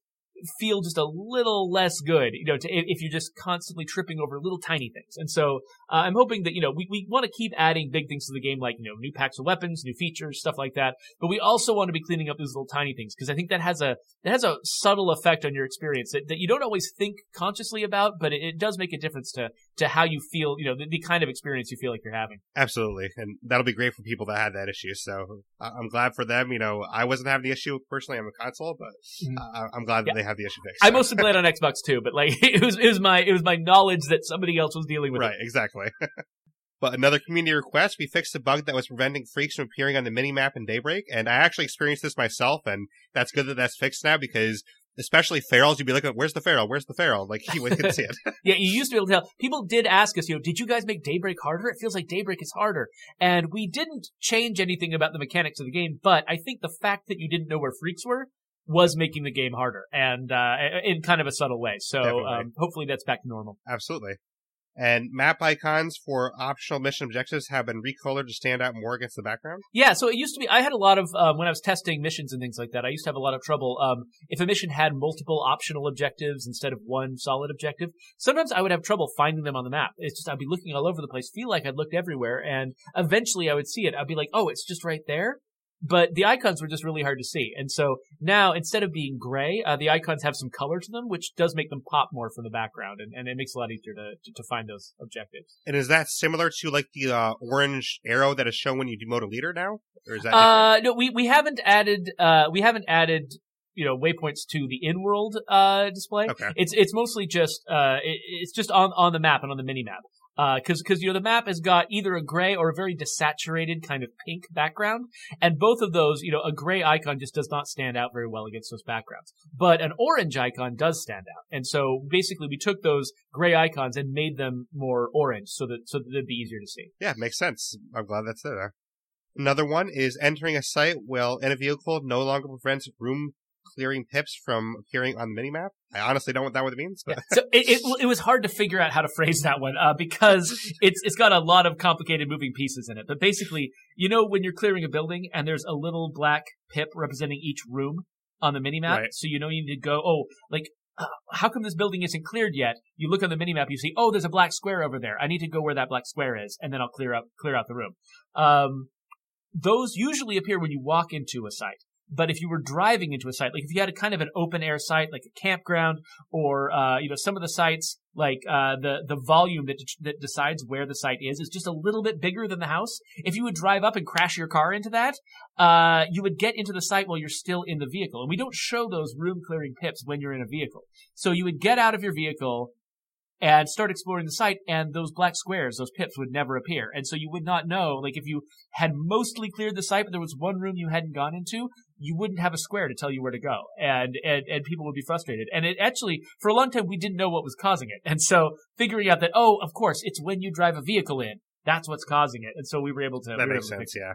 feel just a little less good, you know, to, if you're just constantly tripping over little tiny things. And so uh, I'm hoping that you know we we want to keep adding big things to the game, like you know new packs of weapons, new features, stuff like that. But we also want to be cleaning up these little tiny things because I think that has a that has a subtle effect on your experience that, that you don't always think consciously about, but it, it does make a difference to to how you feel, you know, the, the kind of experience you feel like you're having. Absolutely, and that'll be great for people that had that issue. So I- I'm glad for them. You know, I wasn't having the issue personally on the console, but Mhm. I- I'm glad that Yeah. they have the issue fixed. I mostly played on Xbox too, but like it was it was my it was my knowledge that somebody else was dealing with it. right, exactly. but another community request: we fixed a bug that was preventing freaks from appearing on the mini map in Daybreak, and I actually experienced this myself, and that's good that that's fixed now because. Especially ferals, you'd be looking, where's the feral? Where's the feral? Like, you wouldn't see it. Yeah, you used to be able to tell. People did ask us, you know, did you guys make Daybreak harder? It feels like Daybreak is harder. And we didn't change anything about the mechanics of the game, but I think the fact that you didn't know where freaks were was making the game harder and uh in kind of a subtle way. So um hopefully that's back to normal. Absolutely. And map icons for optional mission objectives have been recolored to stand out more against the background. Yeah, so it used to be. I had a lot of um, when I was testing missions and things like that. I used to have a lot of trouble um, if a mission had multiple optional objectives instead of one solid objective. Sometimes I would have trouble finding them on the map. It's just I'd be looking all over the place, feel like I'd looked everywhere, and eventually I would see it. I'd be like, oh, it's just right there. But the icons were just really hard to see, and so now instead of being gray, uh, the icons have some color to them, which does make them pop more from the background, and, and it makes it a lot easier to, to to find those objectives. And is that similar to like the uh, orange arrow that is shown when you demote a leader now? Or is that different? Uh, no, we, we haven't added, uh, we haven't added, you know, waypoints to the in-world, uh, display. Okay. It's, it's mostly just, uh, it, it's just on, on the map and on the mini map. Uh, cause, cause, you know, the map has got either a gray or a very desaturated kind of pink background. And both of those, you know, a gray icon just does not stand out very well against those backgrounds. But an orange icon does stand out. And so basically we took those gray icons and made them more orange so that, so that they'd be easier to see. Yeah, makes sense. I'm glad that's there. Another one is entering a site while in a vehicle no longer prevents room clearing pips from appearing on the minimap. I honestly don't know what that it means, but so it, it it was hard to figure out how to phrase that one uh, because it's it's got a lot of complicated moving pieces in it. But basically, you know, when you're clearing a building and there's a little black pip representing each room on the minimap, Right. so you know you need to go. Oh, like. Uh, how come this building isn't cleared yet? You look on the minimap, you see, oh, there's a black square over there. I need to go where that black square is, and then I'll clear up clear out the room. Um, those usually appear when you walk into a site. But if you were driving into a site, like if you had a kind of an open air site, like a campground, or uh, you know some of the sites, like uh, the the volume that that decides where the site is, is just a little bit bigger than the house. If you would drive up and crash your car into that, uh, you would get into the site while you're still in the vehicle, and we don't show those room clearing pips when you're in a vehicle. So you would get out of your vehicle and start exploring the site, and those black squares, those pips, would never appear. And so you would not know, like if you had mostly cleared the site, but there was one room you hadn't gone into, you wouldn't have a square to tell you where to go. And, and, and people would be frustrated. And it actually, for a long time, we didn't know what was causing it. And so figuring out that, oh, of course, it's when you drive a vehicle in. That's what's causing it. And so we were able to, we that were makes sense. Yeah.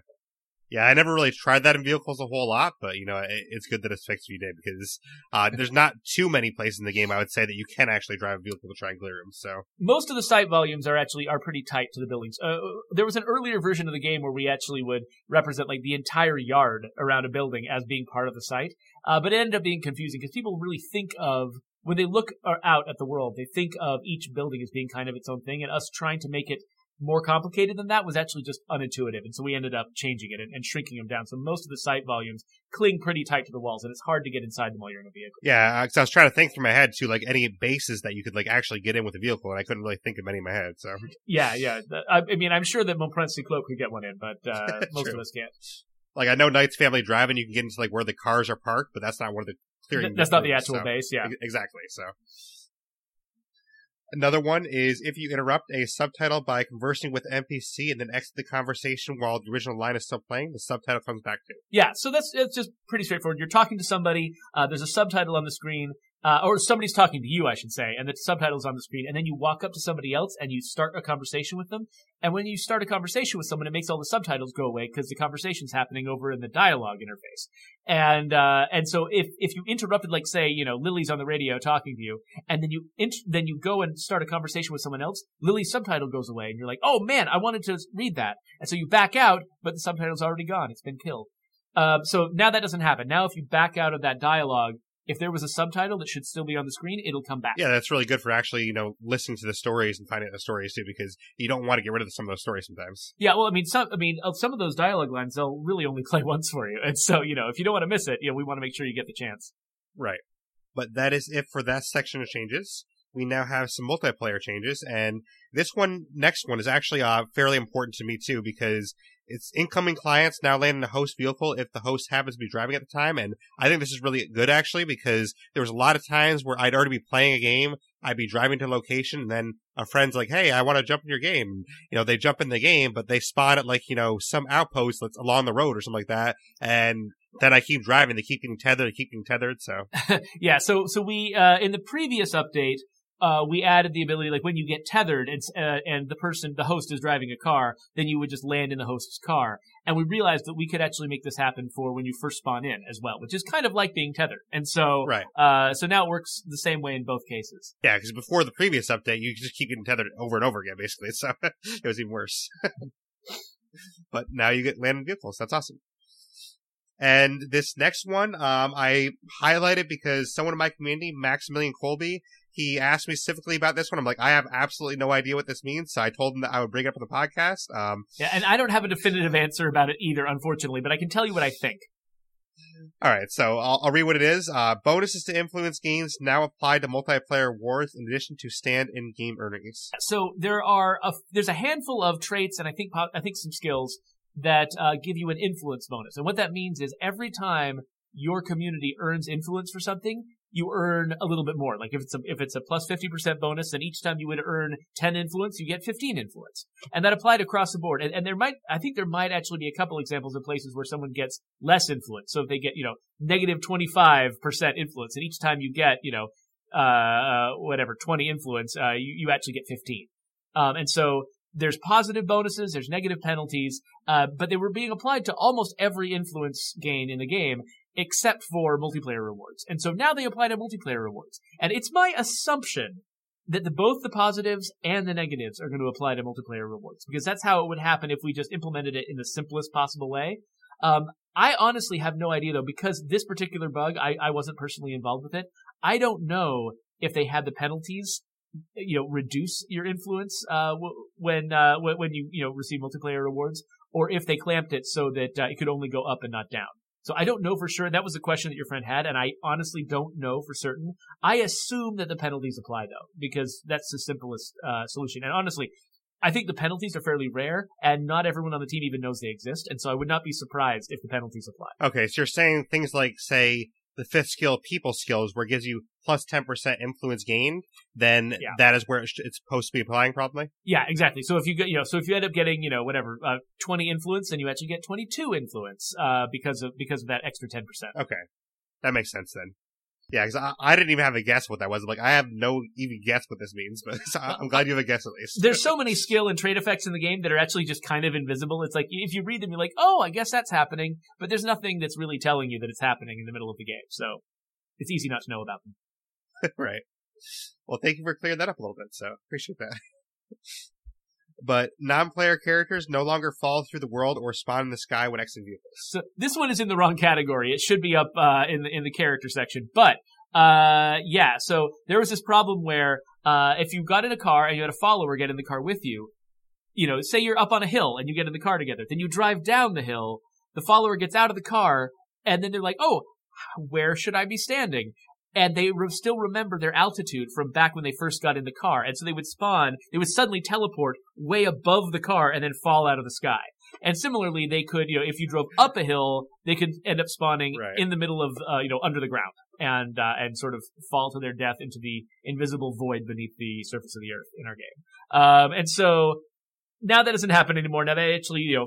Yeah, I never really tried that in vehicles a whole lot, but you know, it, it's good that it's fixed did because uh, there's not too many places in the game I would say that you can actually drive a vehicle to try and clear them. So most of the site volumes are actually are pretty tight to the buildings. Uh, there was an earlier version of the game where we actually would represent like the entire yard around a building as being part of the site, uh, but it ended up being confusing because people really think of when they look uh, out at the world, they think of each building as being kind of its own thing, and us trying to make it more complicated than that was actually just unintuitive, and so we ended up changing it and, and shrinking them down. So most of the site volumes cling pretty tight to the walls, and it's hard to get inside them while you're in a vehicle. yeah, because I was trying to think through my head too, like any bases that you could like actually get in with a vehicle, and I couldn't really think of any in my head. So Yeah, yeah. I, I mean, I'm sure that Montmorency Cloak could get one in, but uh, most of us can't. like I know Knight's Family Drive, and you can get into like where the cars are parked, but that's not where the clearing. Th- That's not the actual so- base, yeah. Ex- Exactly. So Another one is if you interrupt a subtitle by conversing with NPC and then exit the conversation while the original line is still playing, the subtitle comes back to. Yeah, so that's it's just pretty straightforward. You're talking to somebody, uh, there's a subtitle on the screen, uh, or somebody's talking to you, I should say, and the subtitle's on the screen, and then you walk up to somebody else and you start a conversation with them. And when you start a conversation with someone, it makes all the subtitles go away because the conversation's happening over in the dialogue interface. And uh, and so if if you interrupted, like say, you know, Lily's on the radio talking to you, and then you int- then you go and start a conversation with someone else, Lily's subtitle goes away, and you're like, oh man, I wanted to read that, and so you back out, but the subtitle's already gone; it's been killed. Uh, so now that doesn't happen. Now, if you back out of that dialogue, if there was a subtitle that should still be on the screen, it'll come back. Yeah, that's really good for actually, you know, listening to the stories and finding out the stories too, because you don't want to get rid of some of those stories sometimes. Yeah, well, I mean, some, I mean, of some of those dialogue lines, they'll really only play once for you, and so you know, if you don't want to miss it, you know, we want to make sure you get the chance. Right. But that is it for that section of changes. We now have some multiplayer changes, and this one, next one, is actually uh, fairly important to me too because it's incoming clients now land in a host vehicle if the host happens to be driving at the time. And I think this is really good actually because there was a lot of times where I'd already be playing a game. I'd be driving to a location and then a friend's like, Hey, I want to jump in your game. You know, they jump in the game, but they spawn at like, you know, some outpost that's along the road or something like that. And then I keep driving. They keep getting tethered. They keep getting tethered. So yeah. So, so we, uh, in the previous update, uh, we added the ability, like when you get tethered and, uh, and the person, the host is driving a car, then you would just land in the host's car. And we realized that we could actually make this happen for when you first spawn in as well, which is kind of like being tethered. And so, right. uh, so now it works the same way in both cases. Yeah, because before the previous update, you just keep getting tethered over and over again, basically. So it was even worse. but now you get landing vehicles. That's awesome. And this next one, um, I highlighted because someone in my community, Maximilian Colby, he asked me specifically about this one. I'm like, I have absolutely no idea what this means. So I told him that I would bring it up on the podcast. Um, yeah, and I don't have a definitive answer about it either, unfortunately, but I can tell you what I think. All right, so I'll, I'll read what it is. Uh, bonuses to influence games now apply to multiplayer wars in addition to stand in game earnings. So there are a, there's a handful of traits and I think I think some skills that uh, give you an influence bonus. And what that means is every time your community earns influence for something, you earn a little bit more. Like if it's a, if it's a plus 50% bonus, then each time you would earn 10 influence, you get 15 influence. And that applied across the board. And, and there might, I think there might actually be a couple examples of places where someone gets less influence. So if they get, you know, negative 25% influence, and each time you get, you know, uh, uh whatever, 20 influence, uh, you, you actually get 15. Um, and so there's positive bonuses, there's negative penalties, uh, but they were being applied to almost every influence gain in the game, except for multiplayer rewards. And so now they apply to multiplayer rewards. And it's my assumption that the, both the positives and the negatives are going to apply to multiplayer rewards because that's how it would happen if we just implemented it in the simplest possible way. Um, I honestly have no idea though because this particular bug, I, I wasn't personally involved with it. I don't know if they had the penalties, you know, reduce your influence uh, when uh, when you you know receive multiplayer rewards, or if they clamped it so that uh, it could only go up and not down. So I don't know for sure. That was a question that your friend had, and I honestly don't know for certain. I assume that the penalties apply though, because that's the simplest uh, solution. And honestly, I think the penalties are fairly rare, and not everyone on the team even knows they exist. And so I would not be surprised if the penalties apply. Okay, so you're saying things like, say, the fifth skill, people skills, where it gives you plus 10% influence gained, then yeah. that is where it's supposed to be applying probably? Yeah, exactly. So if you get, you know, so if you end up getting, you know, whatever, uh, 20 influence, then you actually get 22 influence, uh, because of, because of that extra 10%. Okay. That makes sense then. Yeah, because I, I, didn't even have a guess what that was. Like, I have no even guess what this means, but I'm glad you have a guess at least. There's so many skill and trade effects in the game that are actually just kind of invisible. It's like, if you read them, you're like, oh, I guess that's happening, but there's nothing that's really telling you that it's happening in the middle of the game. So it's easy not to know about them. right. Well, thank you for clearing that up a little bit. So appreciate that. But non-player characters no longer fall through the world or spawn in the sky when exiting vehicles. So this one is in the wrong category. It should be up uh, in the in the character section. But uh, yeah, so there was this problem where uh, if you got in a car and you had a follower get in the car with you, you know, say you're up on a hill and you get in the car together, then you drive down the hill. The follower gets out of the car, and then they're like, "Oh, where should I be standing?" And they re- still remember their altitude from back when they first got in the car. And so they would spawn, they would suddenly teleport way above the car and then fall out of the sky. And similarly, they could, you know, if you drove up a hill, they could end up spawning right. in the middle of, uh, you know, under the ground. and uh, and sort of fall to their death into the invisible void beneath the surface of the earth in our game. Um, and so now that doesn't happen anymore. Now they actually, you know,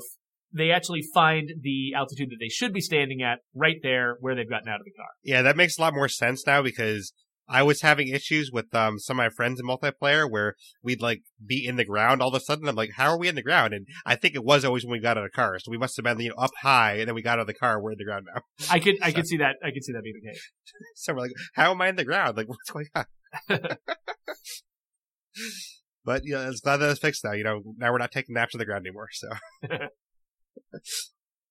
they actually find the altitude that they should be standing at right there where they've gotten out of the car. Yeah, that makes a lot more sense now because I was having issues with um, some of my friends in multiplayer where we'd like be in the ground all of a sudden. I'm like, how are we in the ground? And I think it was always when we got out of the car. So we must have been you know, up high and then we got out of the car. We're in the ground now. I could, I could see that. I could see that being the case. So we're like, how am I in the ground? Like, what's going on? but yeah, it's glad that it's fixed now. You know, now we're not taking naps on the ground anymore. So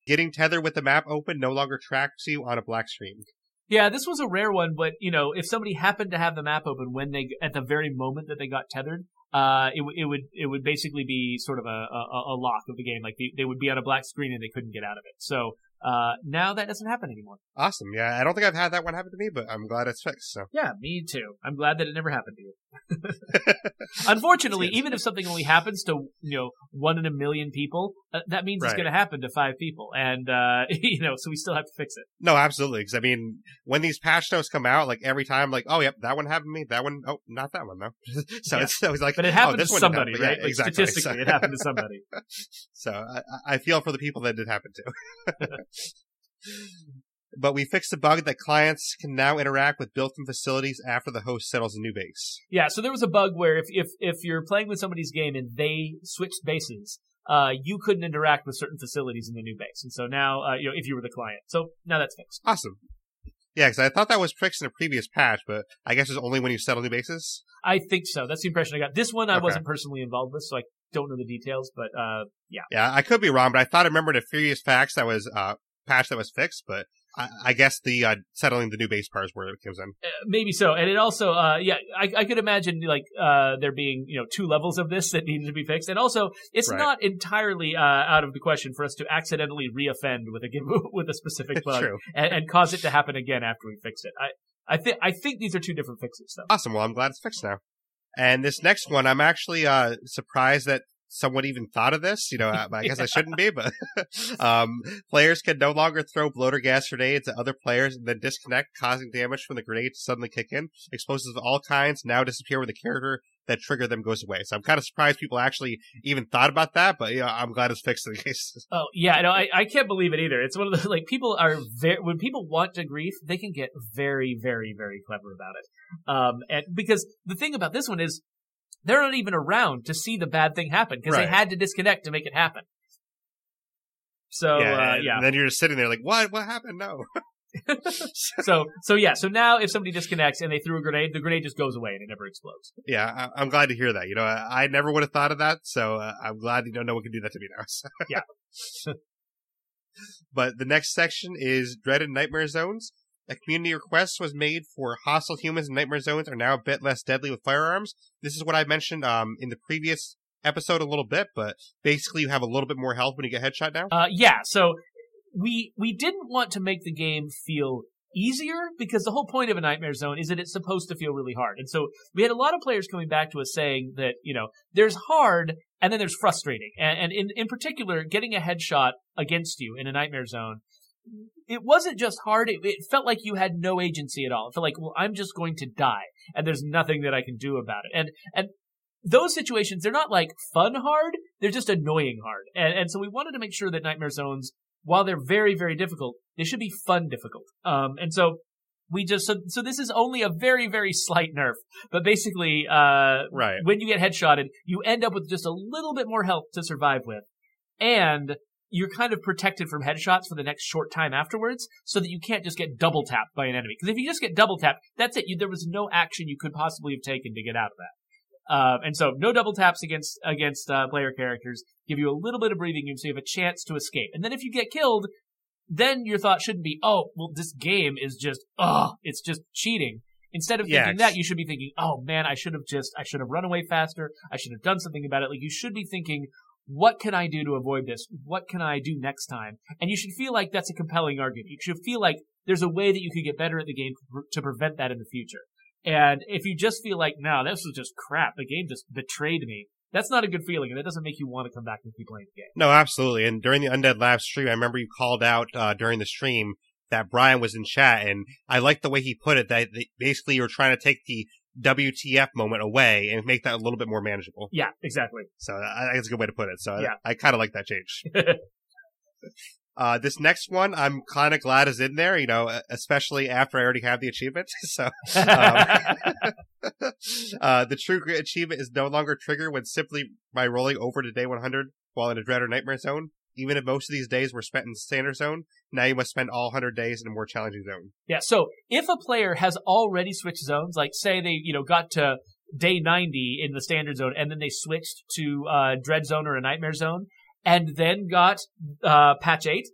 getting tethered with the map open no longer tracks you on a black screen. Yeah, this was a rare one, but you know, if somebody happened to have the map open when they at the very moment that they got tethered, uh, it, it would it would basically be sort of a, a, a lock of the game. Like they, they would be on a black screen and they couldn't get out of it. So uh, now that doesn't happen anymore. Awesome. Yeah, I don't think I've had that one happen to me, but I'm glad it's fixed. So yeah, me too. I'm glad that it never happened to you. Unfortunately, even if something only happens to you know one in a million people, uh, that means right. it's going to happen to five people, and uh, you know, so we still have to fix it. No, absolutely. Because I mean, when these patch notes come out, like every time, like, oh, yep, that one happened to me. That one, oh, not that one though. so yeah. it's always like, but it oh, happened oh, to somebody, happened. right? Yeah, like, exactly. Statistically, so. it happened to somebody. so I, I feel for the people that did happen to. But we fixed a bug that clients can now interact with built-in facilities after the host settles a new base. Yeah, so there was a bug where if if if you're playing with somebody's game and they switched bases, uh, you couldn't interact with certain facilities in the new base, and so now uh, you know if you were the client, so now that's fixed. Awesome. Yeah, because I thought that was fixed in a previous patch, but I guess it's only when you settle new bases. I think so. That's the impression I got. This one I okay. wasn't personally involved with, so I don't know the details, but uh, yeah. Yeah, I could be wrong, but I thought I remembered a Furious Facts that was uh, patch that was fixed, but I, I guess the uh, settling the new base part is where it comes in. Uh, maybe so, and it also, uh, yeah, I, I could imagine like uh, there being you know two levels of this that needed to be fixed, and also it's right. not entirely uh, out of the question for us to accidentally reoffend with a with a specific bug and, and, cause it to happen again after we fix it. I I think I think these are two different fixes, though. Awesome. Well, I'm glad it's fixed now. And this next one, I'm actually uh, surprised that someone even thought of this. You know, I, I guess I shouldn't be, but um, players can no longer throw bloater gas grenades at other players and then disconnect, causing damage from the grenade to suddenly kick in. Explosives of all kinds now disappear when the character that triggered them goes away. So I'm kind of surprised people actually even thought about that, but yeah, I'm glad it's fixed in the case. Oh yeah, no, I, I can't believe it either. It's one of the like people are very when people want to grief, they can get very, very, very clever about it. Um, and because the thing about this one is they're not even around to see the bad thing happen because right. they had to disconnect to make it happen. So yeah, uh, yeah. And then you're just sitting there like, what? What happened? No. so so yeah. So now if somebody disconnects and they threw a grenade, the grenade just goes away and it never explodes. Yeah, I, am glad to hear that. You know, I, I never would have thought of that. So uh, I'm glad you know no one can do that to me now. So. yeah. but the next section is dreaded nightmare zones. A community request was made for hostile humans in nightmare zones are now a bit less deadly with firearms. This is what I mentioned um, in the previous episode a little bit, but basically you have a little bit more health when you get headshot now. Uh, yeah, so we we didn't want to make the game feel easier because the whole point of a nightmare zone is that it's supposed to feel really hard. And so we had a lot of players coming back to us saying that, you know, there's hard and then there's frustrating. And, and in, in particular, getting a headshot against you in a nightmare zone it wasn't just hard. It, it, felt like you had no agency at all. It felt like, well, I'm just going to die, and there's nothing that I can do about it. And and those situations, they're not like fun hard. They're just annoying hard. And and so we wanted to make sure that Nightmare Zones, while they're very very difficult, they should be fun difficult. Um, and so we just so, so this is only a very very slight nerf but basically uh right when you get headshotted you end up with just a little bit more health to survive with and you're kind of protected from headshots for the next short time afterwards, so that you can't just get double tapped by an enemy. Because if you just get double tapped, that's it. You, there was no action you could possibly have taken to get out of that. Uh, and so no double taps against against uh, player characters give you a little bit of breathing room, so you have a chance to escape. And then if you get killed, then your thought shouldn't be, oh, well, this game is just, oh, it's just cheating. Instead of thinking that, you should be thinking, oh man, I should have just, I should have run away faster. I should have done something about it. Like you should be thinking, what can I do to avoid this? What can I do next time? And you should feel like that's a compelling argument. You should feel like there's a way that you could get better at the game to prevent that in the future. And if you just feel like, no, this was just crap, the game just betrayed me, that's not a good feeling, and it doesn't make you want to come back and keep playing the game. No, absolutely. And during the Undead Lab stream, I remember you called out uh, during the stream that Brian was in chat, and I like the way he put it. That basically you're trying to take the WTF moment away and make that a little bit more manageable. Yeah, exactly. So I think it's a good way to put it. So Yeah. I, I kind of like that change. Uh, this next one, I'm kind of glad is in there, you know, especially after I already have the achievement. So, um, uh, the true achievement is no longer triggered when simply by rolling over to day 100 while in a dread or nightmare zone. Even if most of these days were spent in standard zone, now you must spend all 100 days in a more challenging zone. Yeah. So if a player has already switched zones, like say they, you know, got to day 90 in the standard zone and then they switched to uh, dread zone or a nightmare zone and then got uh, patch 8,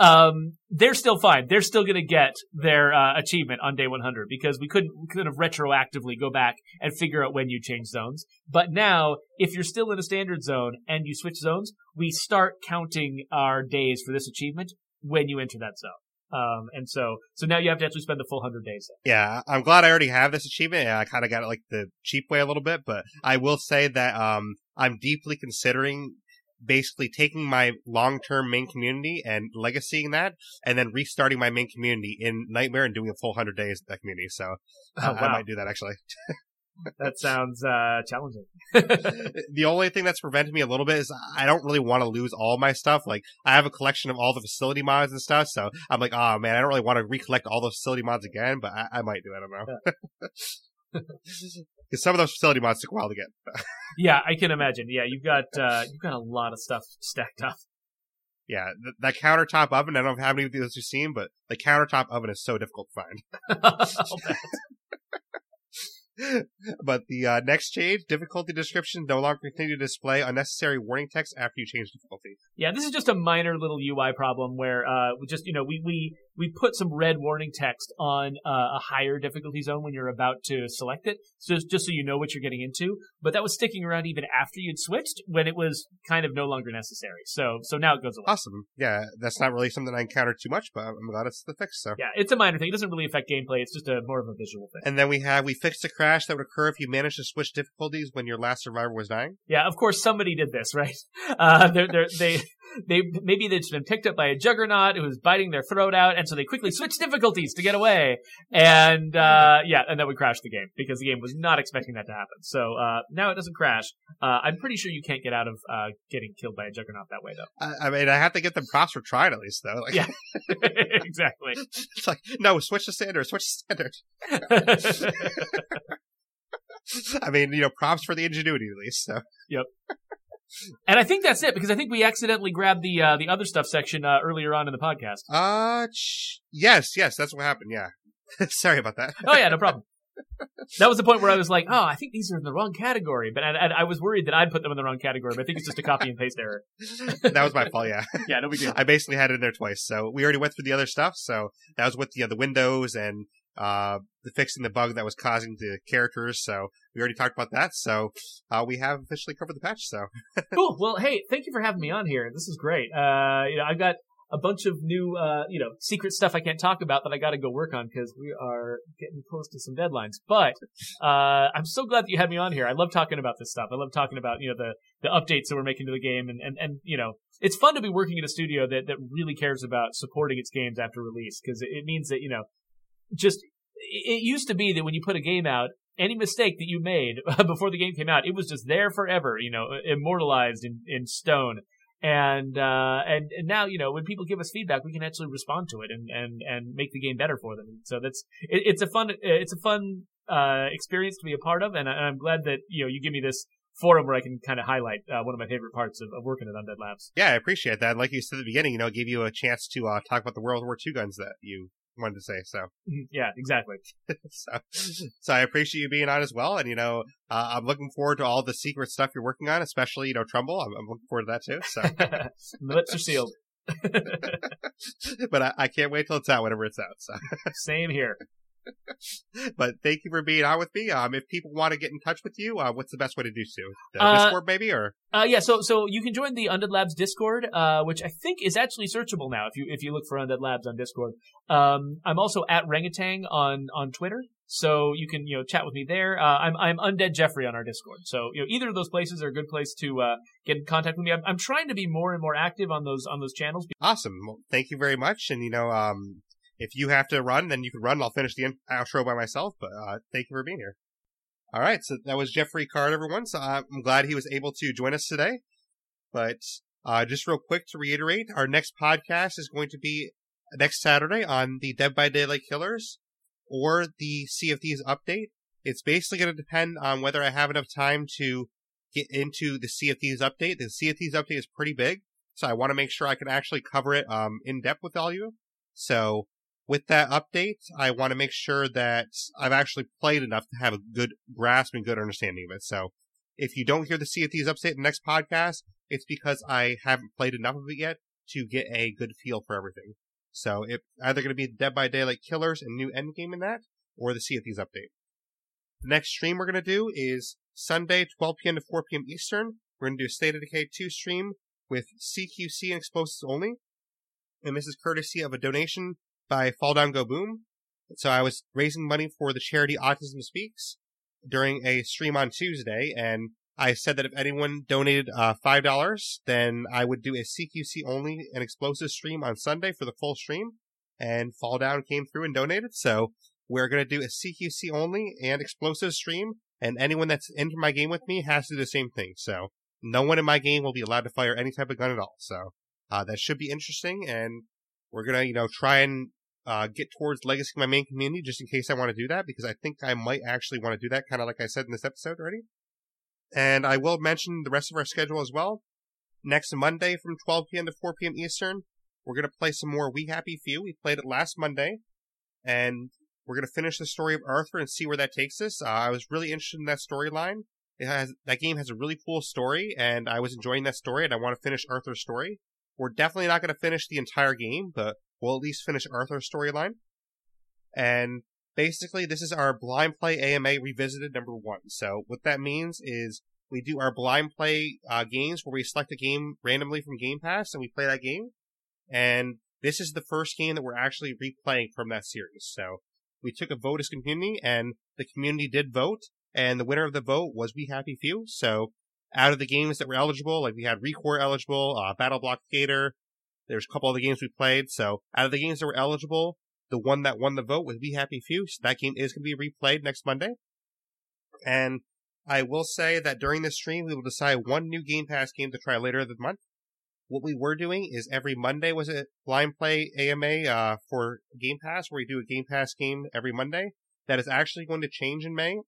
um, they're still fine. They're still going to get their uh, achievement on day 100 because we couldn't we couldn't have retroactively go back and figure out when you change zones. But now, if you're still in a standard zone and you switch zones, we start counting our days for this achievement when you enter that zone. Um, and so, so now you have to actually spend the full hundred days. Yeah, I'm glad I already have this achievement. I kind of got it like the cheap way a little bit, but I will say that um, I'm deeply considering basically taking my long-term main community and legacying that, and then restarting my main community in Nightmare and doing a full hundred days of that community. So uh, Oh, I might do that actually. That sounds uh, challenging. the only thing that's prevented me a little bit is I don't really want to lose all my stuff. Like I have a collection of all the facility mods and stuff, so I'm like, oh man, I don't really want to recollect all those facility mods again, but I, I might do. I don't know. Because some of those facility mods took a while to get. yeah, I can imagine. Yeah, you've got uh, you've got a lot of stuff stacked up. Yeah, th- that countertop oven. I don't know how many of those you've seen, but the countertop oven is so difficult to find. But the uh, next change, difficulty description, no longer continue to display unnecessary warning text after you change difficulty. Yeah, this is just a minor little UI problem where uh, we just you know we we we put some red warning text on uh, a higher difficulty zone when you're about to select it, so just, so you know what you're getting into. But that was sticking around even after you'd switched when it was kind of no longer necessary. So so now it goes away. Awesome. Yeah, that's not really something I encountered too much, but I'm glad it's the fix. So. Yeah, it's a minor thing. It doesn't really affect gameplay. It's just a more of a visual thing. And then we have we fixed a crash that would occur if you managed to switch difficulties when your last survivor was dying. Yeah, of course somebody did this, right? Uh, they're, they're, they they maybe they'd been picked up by a juggernaut who was biting their throat out, and so they quickly switched difficulties to get away. And uh, yeah, and that would crash the game because the game was not expecting that to happen. So uh, now it doesn't crash. Uh, I'm pretty sure you can't get out of uh, getting killed by a juggernaut that way, though. I, I mean, I have to get them props for trying at least, though. Like, Yeah. exactly. it's like no, switch to standard, switch to standard. I mean, you know, props for the ingenuity at least. So and I think that's it because I think we accidentally grabbed the uh, the other stuff section uh, earlier on in the podcast. Uh, ch- yes, yes, that's what happened. Yeah. Sorry about that. Oh yeah, no problem. That was the point where I was like, "Oh, I think these are in the wrong category," but and I was worried that I'd put them in the wrong category. But I think it's just a copy and paste error. that was my fault. Yeah. Yeah, no big deal. I basically had it in there twice. So we already went through the other stuff. So that was with the, the windows and, uh, the fixing the bug that was causing the characters. So we already talked about that. So, uh, we have officially covered the patch. So Cool. Well, hey, thank you for having me on here. This is great. Uh, you know, I've got a bunch of new, uh, you know, secret stuff I can't talk about that I got to go work on because we are getting close to some deadlines. But uh, I'm so glad that you had me on here. I love talking about this stuff. I love talking about you know the the updates that we're making to the game, and and and you know, it's fun to be working in a studio that that really cares about supporting its games after release because it, it means that you know, just it used to be that when you put a game out. Any mistake that you made before the game came out, it was just there forever, you know, immortalized in, in stone and uh and and now you know when people give us feedback we can actually respond to it and and and make the game better for them so that's it, it's a fun it's a fun uh experience to be a part of and, I, i'm glad that you know you give me this forum where i can kind of highlight uh, one of my favorite parts of, of working at undead labs yeah, I appreciate that. Like you said at the beginning, you know, it gave you a chance to, uh, talk about the World War II guns that you wanted to say. So, Mhm. yeah exactly so, so I appreciate you being on as well. And, you know, uh, I'm looking forward to all the secret stuff you're working on, especially, you know, Trumbull. I'm, I'm looking forward to that too. So, the lips are sealed but I, I can't wait till it's out whenever it's out. So, same here but thank you for being on with me. Um, if people want to get in touch with you, uh, what's the best way to do so? Uh, Discord maybe or? Uh, yeah, so so you can join the Undead Labs Discord, uh, which I think is actually searchable now if you if you look for Undead Labs on Discord. Um, I'm also at Rangatang on on Twitter, so you can you know chat with me there. Uh, I'm I'm Undead Geoffrey on our Discord, so you know either of those places are a good place to uh, get in contact with me. I'm, I'm trying to be more and more active on those on those channels. Awesome. Well, thank you very much. And you know, um, if you have to run, then you can run. I'll finish the outro by myself. But uh, thank you for being here. All right, so that was Geoffrey Card, everyone. So I'm glad he was able to join us today. But uh, just real quick to reiterate, our next podcast is going to be next Saturday on the Dead by Daylight Killers or the Thieves update. It's basically going to depend on whether I have enough time to get into the Thieves update. The Thieves update is pretty big, so I want to make sure I can actually cover it um, in depth with all you. So with that update, I want to make sure that I've actually played enough to have a good grasp and good understanding of it. So if you don't hear the Sea of Thieves update in the next podcast, it's because I haven't played enough of it yet to get a good feel for everything. So it's either going to be Dead by Daylight Killers and new endgame in that, or the Sea of Thieves update. The next stream we're going to do is Sunday, 12 p.m. to 4 p.m. Eastern. We're going to do a State of Decay 2 stream with CQC and explosives only. And this is courtesy of a donation by Fall Down Go Boom. So I was raising money for the charity Autism Speaks during a stream on Tuesday, and I said that if anyone donated uh, five dollars, then I would do a CQC only and explosive stream on Sunday for the full stream. And Fall Down came through and donated, so we're gonna do a CQC only and explosive stream. And anyone that's entered my game with me has to do the same thing. So no one in my game will be allowed to fire any type of gun at all. So uh, that should be interesting, and we're gonna you know try and uh, get towards legacy my main community just in case I want to do that because I think I might actually want to do that, kind of like I said in this episode already. And I will mention the rest of our schedule as well. Next Monday from 12 p.m. to 4 p.m. Eastern, we're to play some more We Happy Few. We played it last Monday, and we're to finish the story of Arthur and see where that takes us. Uh, I was really interested in that storyline. It has that game has a really cool story, and I was enjoying that story, and I want to finish Arthur's story. We're definitely not going to finish the entire game, but we'll at least finish Arthur's storyline. And basically, this is our blind play AMA revisited number one. So what that means is we do our blind play uh, games where we select a game randomly from Game Pass and we play that game. And this is the first game that we're actually replaying from that series. So we took a vote as community, and the community did vote, and the winner of the vote was We Happy Few. So out of the games that were eligible, like we had Recore eligible, uh, Battle Block Gator, there's a couple of the games we played. So out of the games that were eligible, the one that won the vote was We Happy Few. So that game is going to be replayed next Monday. And I will say that during this stream, we will decide one new Game Pass game to try later this month. What we were doing is every Monday was a blind play AMA uh, for Game Pass, where we do a Game Pass game every Monday. That is actually going to change in May.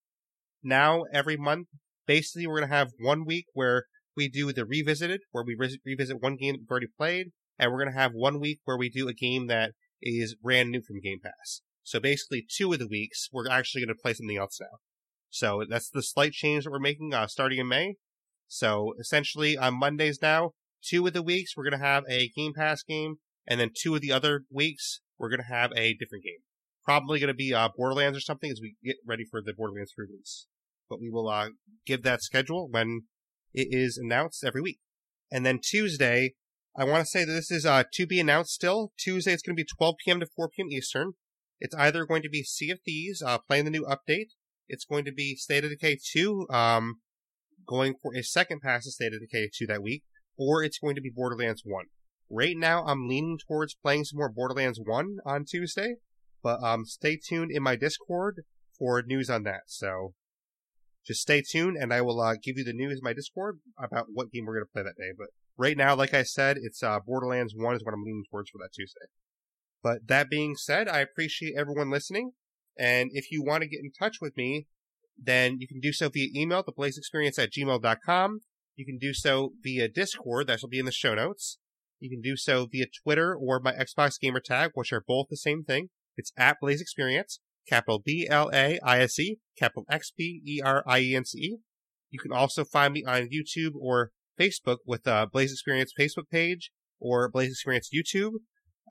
Now, every month, basically, we're going to have one week where we do the revisited, where we re- revisit one game that we've already played, and we're going to have one week where we do a game that is brand new from Game Pass. So basically, two of the weeks, we're actually going to play something else now. So that's the slight change that we're making uh, starting in May. So essentially, on Mondays now, two of the weeks, we're going to have a Game Pass game, and then two of the other weeks, we're going to have a different game. Probably going to be uh, Borderlands or something as we get ready for the Borderlands release. But we will uh, give that schedule when it is announced every week. And then Tuesday, I want to say that this is uh, to be announced still. Tuesday, it's going to be 12 p.m. to 4 p.m. Eastern. It's either going to be Sea of Thieves, uh, playing the new update. It's going to be State of Decay 2, um, going for a second pass of State of Decay 2 that week, or it's going to be Borderlands 1. Right now, I'm leaning towards playing some more Borderlands 1 on Tuesday, but um, stay tuned in my Discord for news on that. So just stay tuned, and I will uh, give you the news in my Discord about what game we're going to play that day. But right now, like I said, it's uh, Borderlands 1 is what I'm leaning towards for that Tuesday. But that being said, I appreciate everyone listening. And if you want to get in touch with me, then you can do so via email, theblaisexperience at gmail.com. You can do so via Discord, that will be in the show notes. You can do so via Twitter or my Xbox gamer tag, which are both the same thing. It's at Blaise XPerience, capital B L A I S E, capital X P E R I E N C E. You can also find me on YouTube or Facebook with the uh, Blaise XPerience Facebook page or Blaise XPerience YouTube.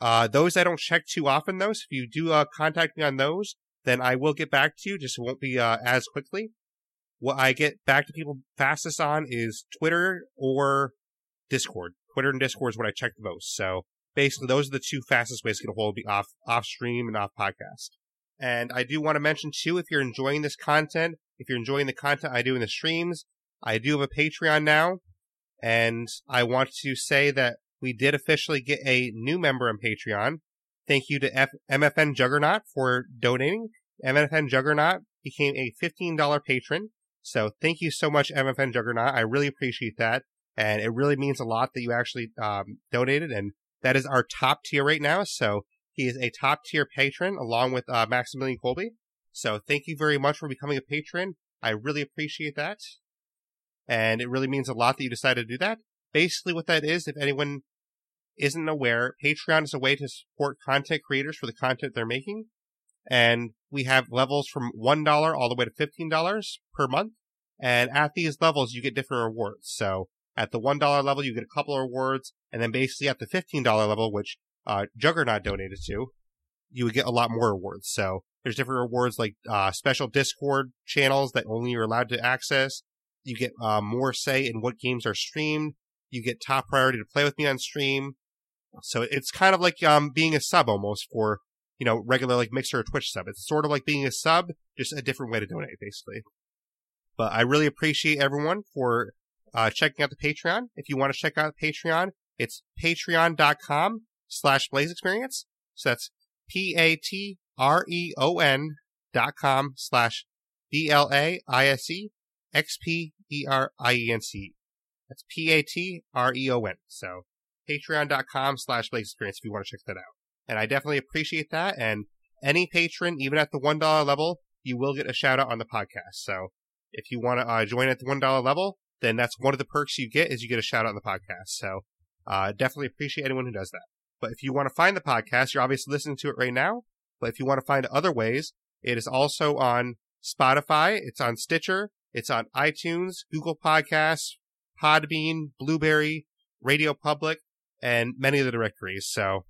Uh, those I don't check too often, though. So if you do uh, contact me on those, then I will get back to you. Just won't be uh, as quickly. What I get back to people fastest on is Twitter or Discord. Twitter and Discord is what I check the most. So basically, those are the two fastest ways to get a hold of me off off stream and off podcast. And I do want to mention too, if you're enjoying this content, if you're enjoying the content I do in the streams, I do have a Patreon now. And I want to say that we did officially get a new member on Patreon. Thank you to F- MFN Juggernaut for donating. MFN Juggernaut became a $15 patron. So thank you so much, MFN Juggernaut. I really appreciate that. And it really means a lot that you actually um, donated. And that is our top tier right now. So he is a top tier patron along with uh, Maximilian Colby. So thank you very much for becoming a patron. I really appreciate that. And it really means a lot that you decided to do that. Basically, what that is, if anyone isn't aware, Patreon is a way to support content creators for the content they're making. And we have levels from $1 all the way to $15 per month. And at these levels, you get different rewards. So at the $1 level, you get a couple of rewards. And then basically at the $15 level, which uh, Juggernaut donated to, you would get a lot more rewards. So there's different rewards like uh, special Discord channels that only you're allowed to access. You get uh, more say in what games are streamed. You get top priority to play with me on stream. So it's kind of like um, being a sub almost for you know regular like Mixer or Twitch sub. It's sort of like being a sub, just a different way to donate, basically. But I really appreciate everyone for uh, checking out the Patreon. If you want to check out Patreon, it's patreon.com slash blaise xperience. So that's P A T R E O N dot com slash B L A I S E X P E R I E N C. That's P A T R E O N. So patreon.com slash blaise xperience if you want to check that out. And I definitely appreciate that. And any patron, even at the $1 level, you will get a shout out on the podcast. So if you want to uh, join at the $1 level, then that's one of the perks you get is you get a shout out on the podcast. So uh, definitely appreciate anyone who does that. But if you want to find the podcast, you're obviously listening to it right now. But if you want to find other ways, it is also on Spotify. It's on Stitcher. It's on iTunes, Google Podcasts, Podbean, Blubrry, Radio Public, and many of the directories. So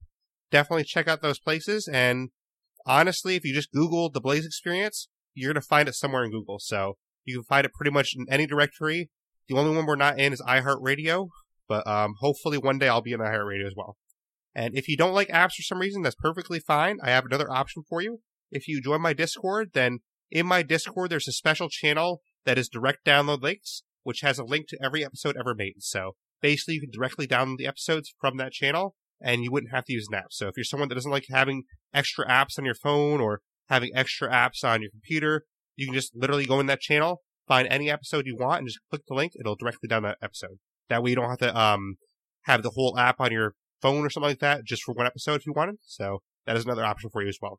definitely check out those places. And honestly, if you just Google the Blaise XPerience, you're going to find it somewhere in Google. So you can find it pretty much in any directory. The only one we're not in is iHeartRadio, but um, hopefully one day I'll be in iHeartRadio as well. And if you don't like apps for some reason, that's perfectly fine. I have another option for you. If you join my Discord, then in my Discord, there's a special channel that is direct download links, which has a link to every episode ever made. So basically, you can directly download the episodes from that channel and you wouldn't have to use an app. So if you're someone that doesn't like having extra apps on your phone or having extra apps on your computer, you can just literally go in that channel, find any episode you want, and just click the link. It'll directly down that episode. That way you don't have to um have the whole app on your phone or something like that just for one episode if you wanted. So that is another option for you as well.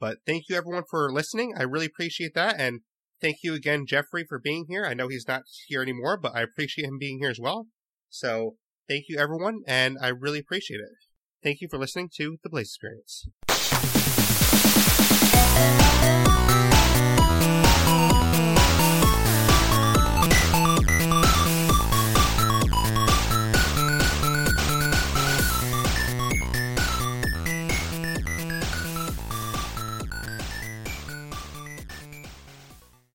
But thank you everyone for listening. I really appreciate that. And thank you again, Geoffrey, for being here. I know he's not here anymore, but I appreciate him being here as well. So thank you everyone, and I really appreciate it. Thank you for listening to The Blaise XPerience.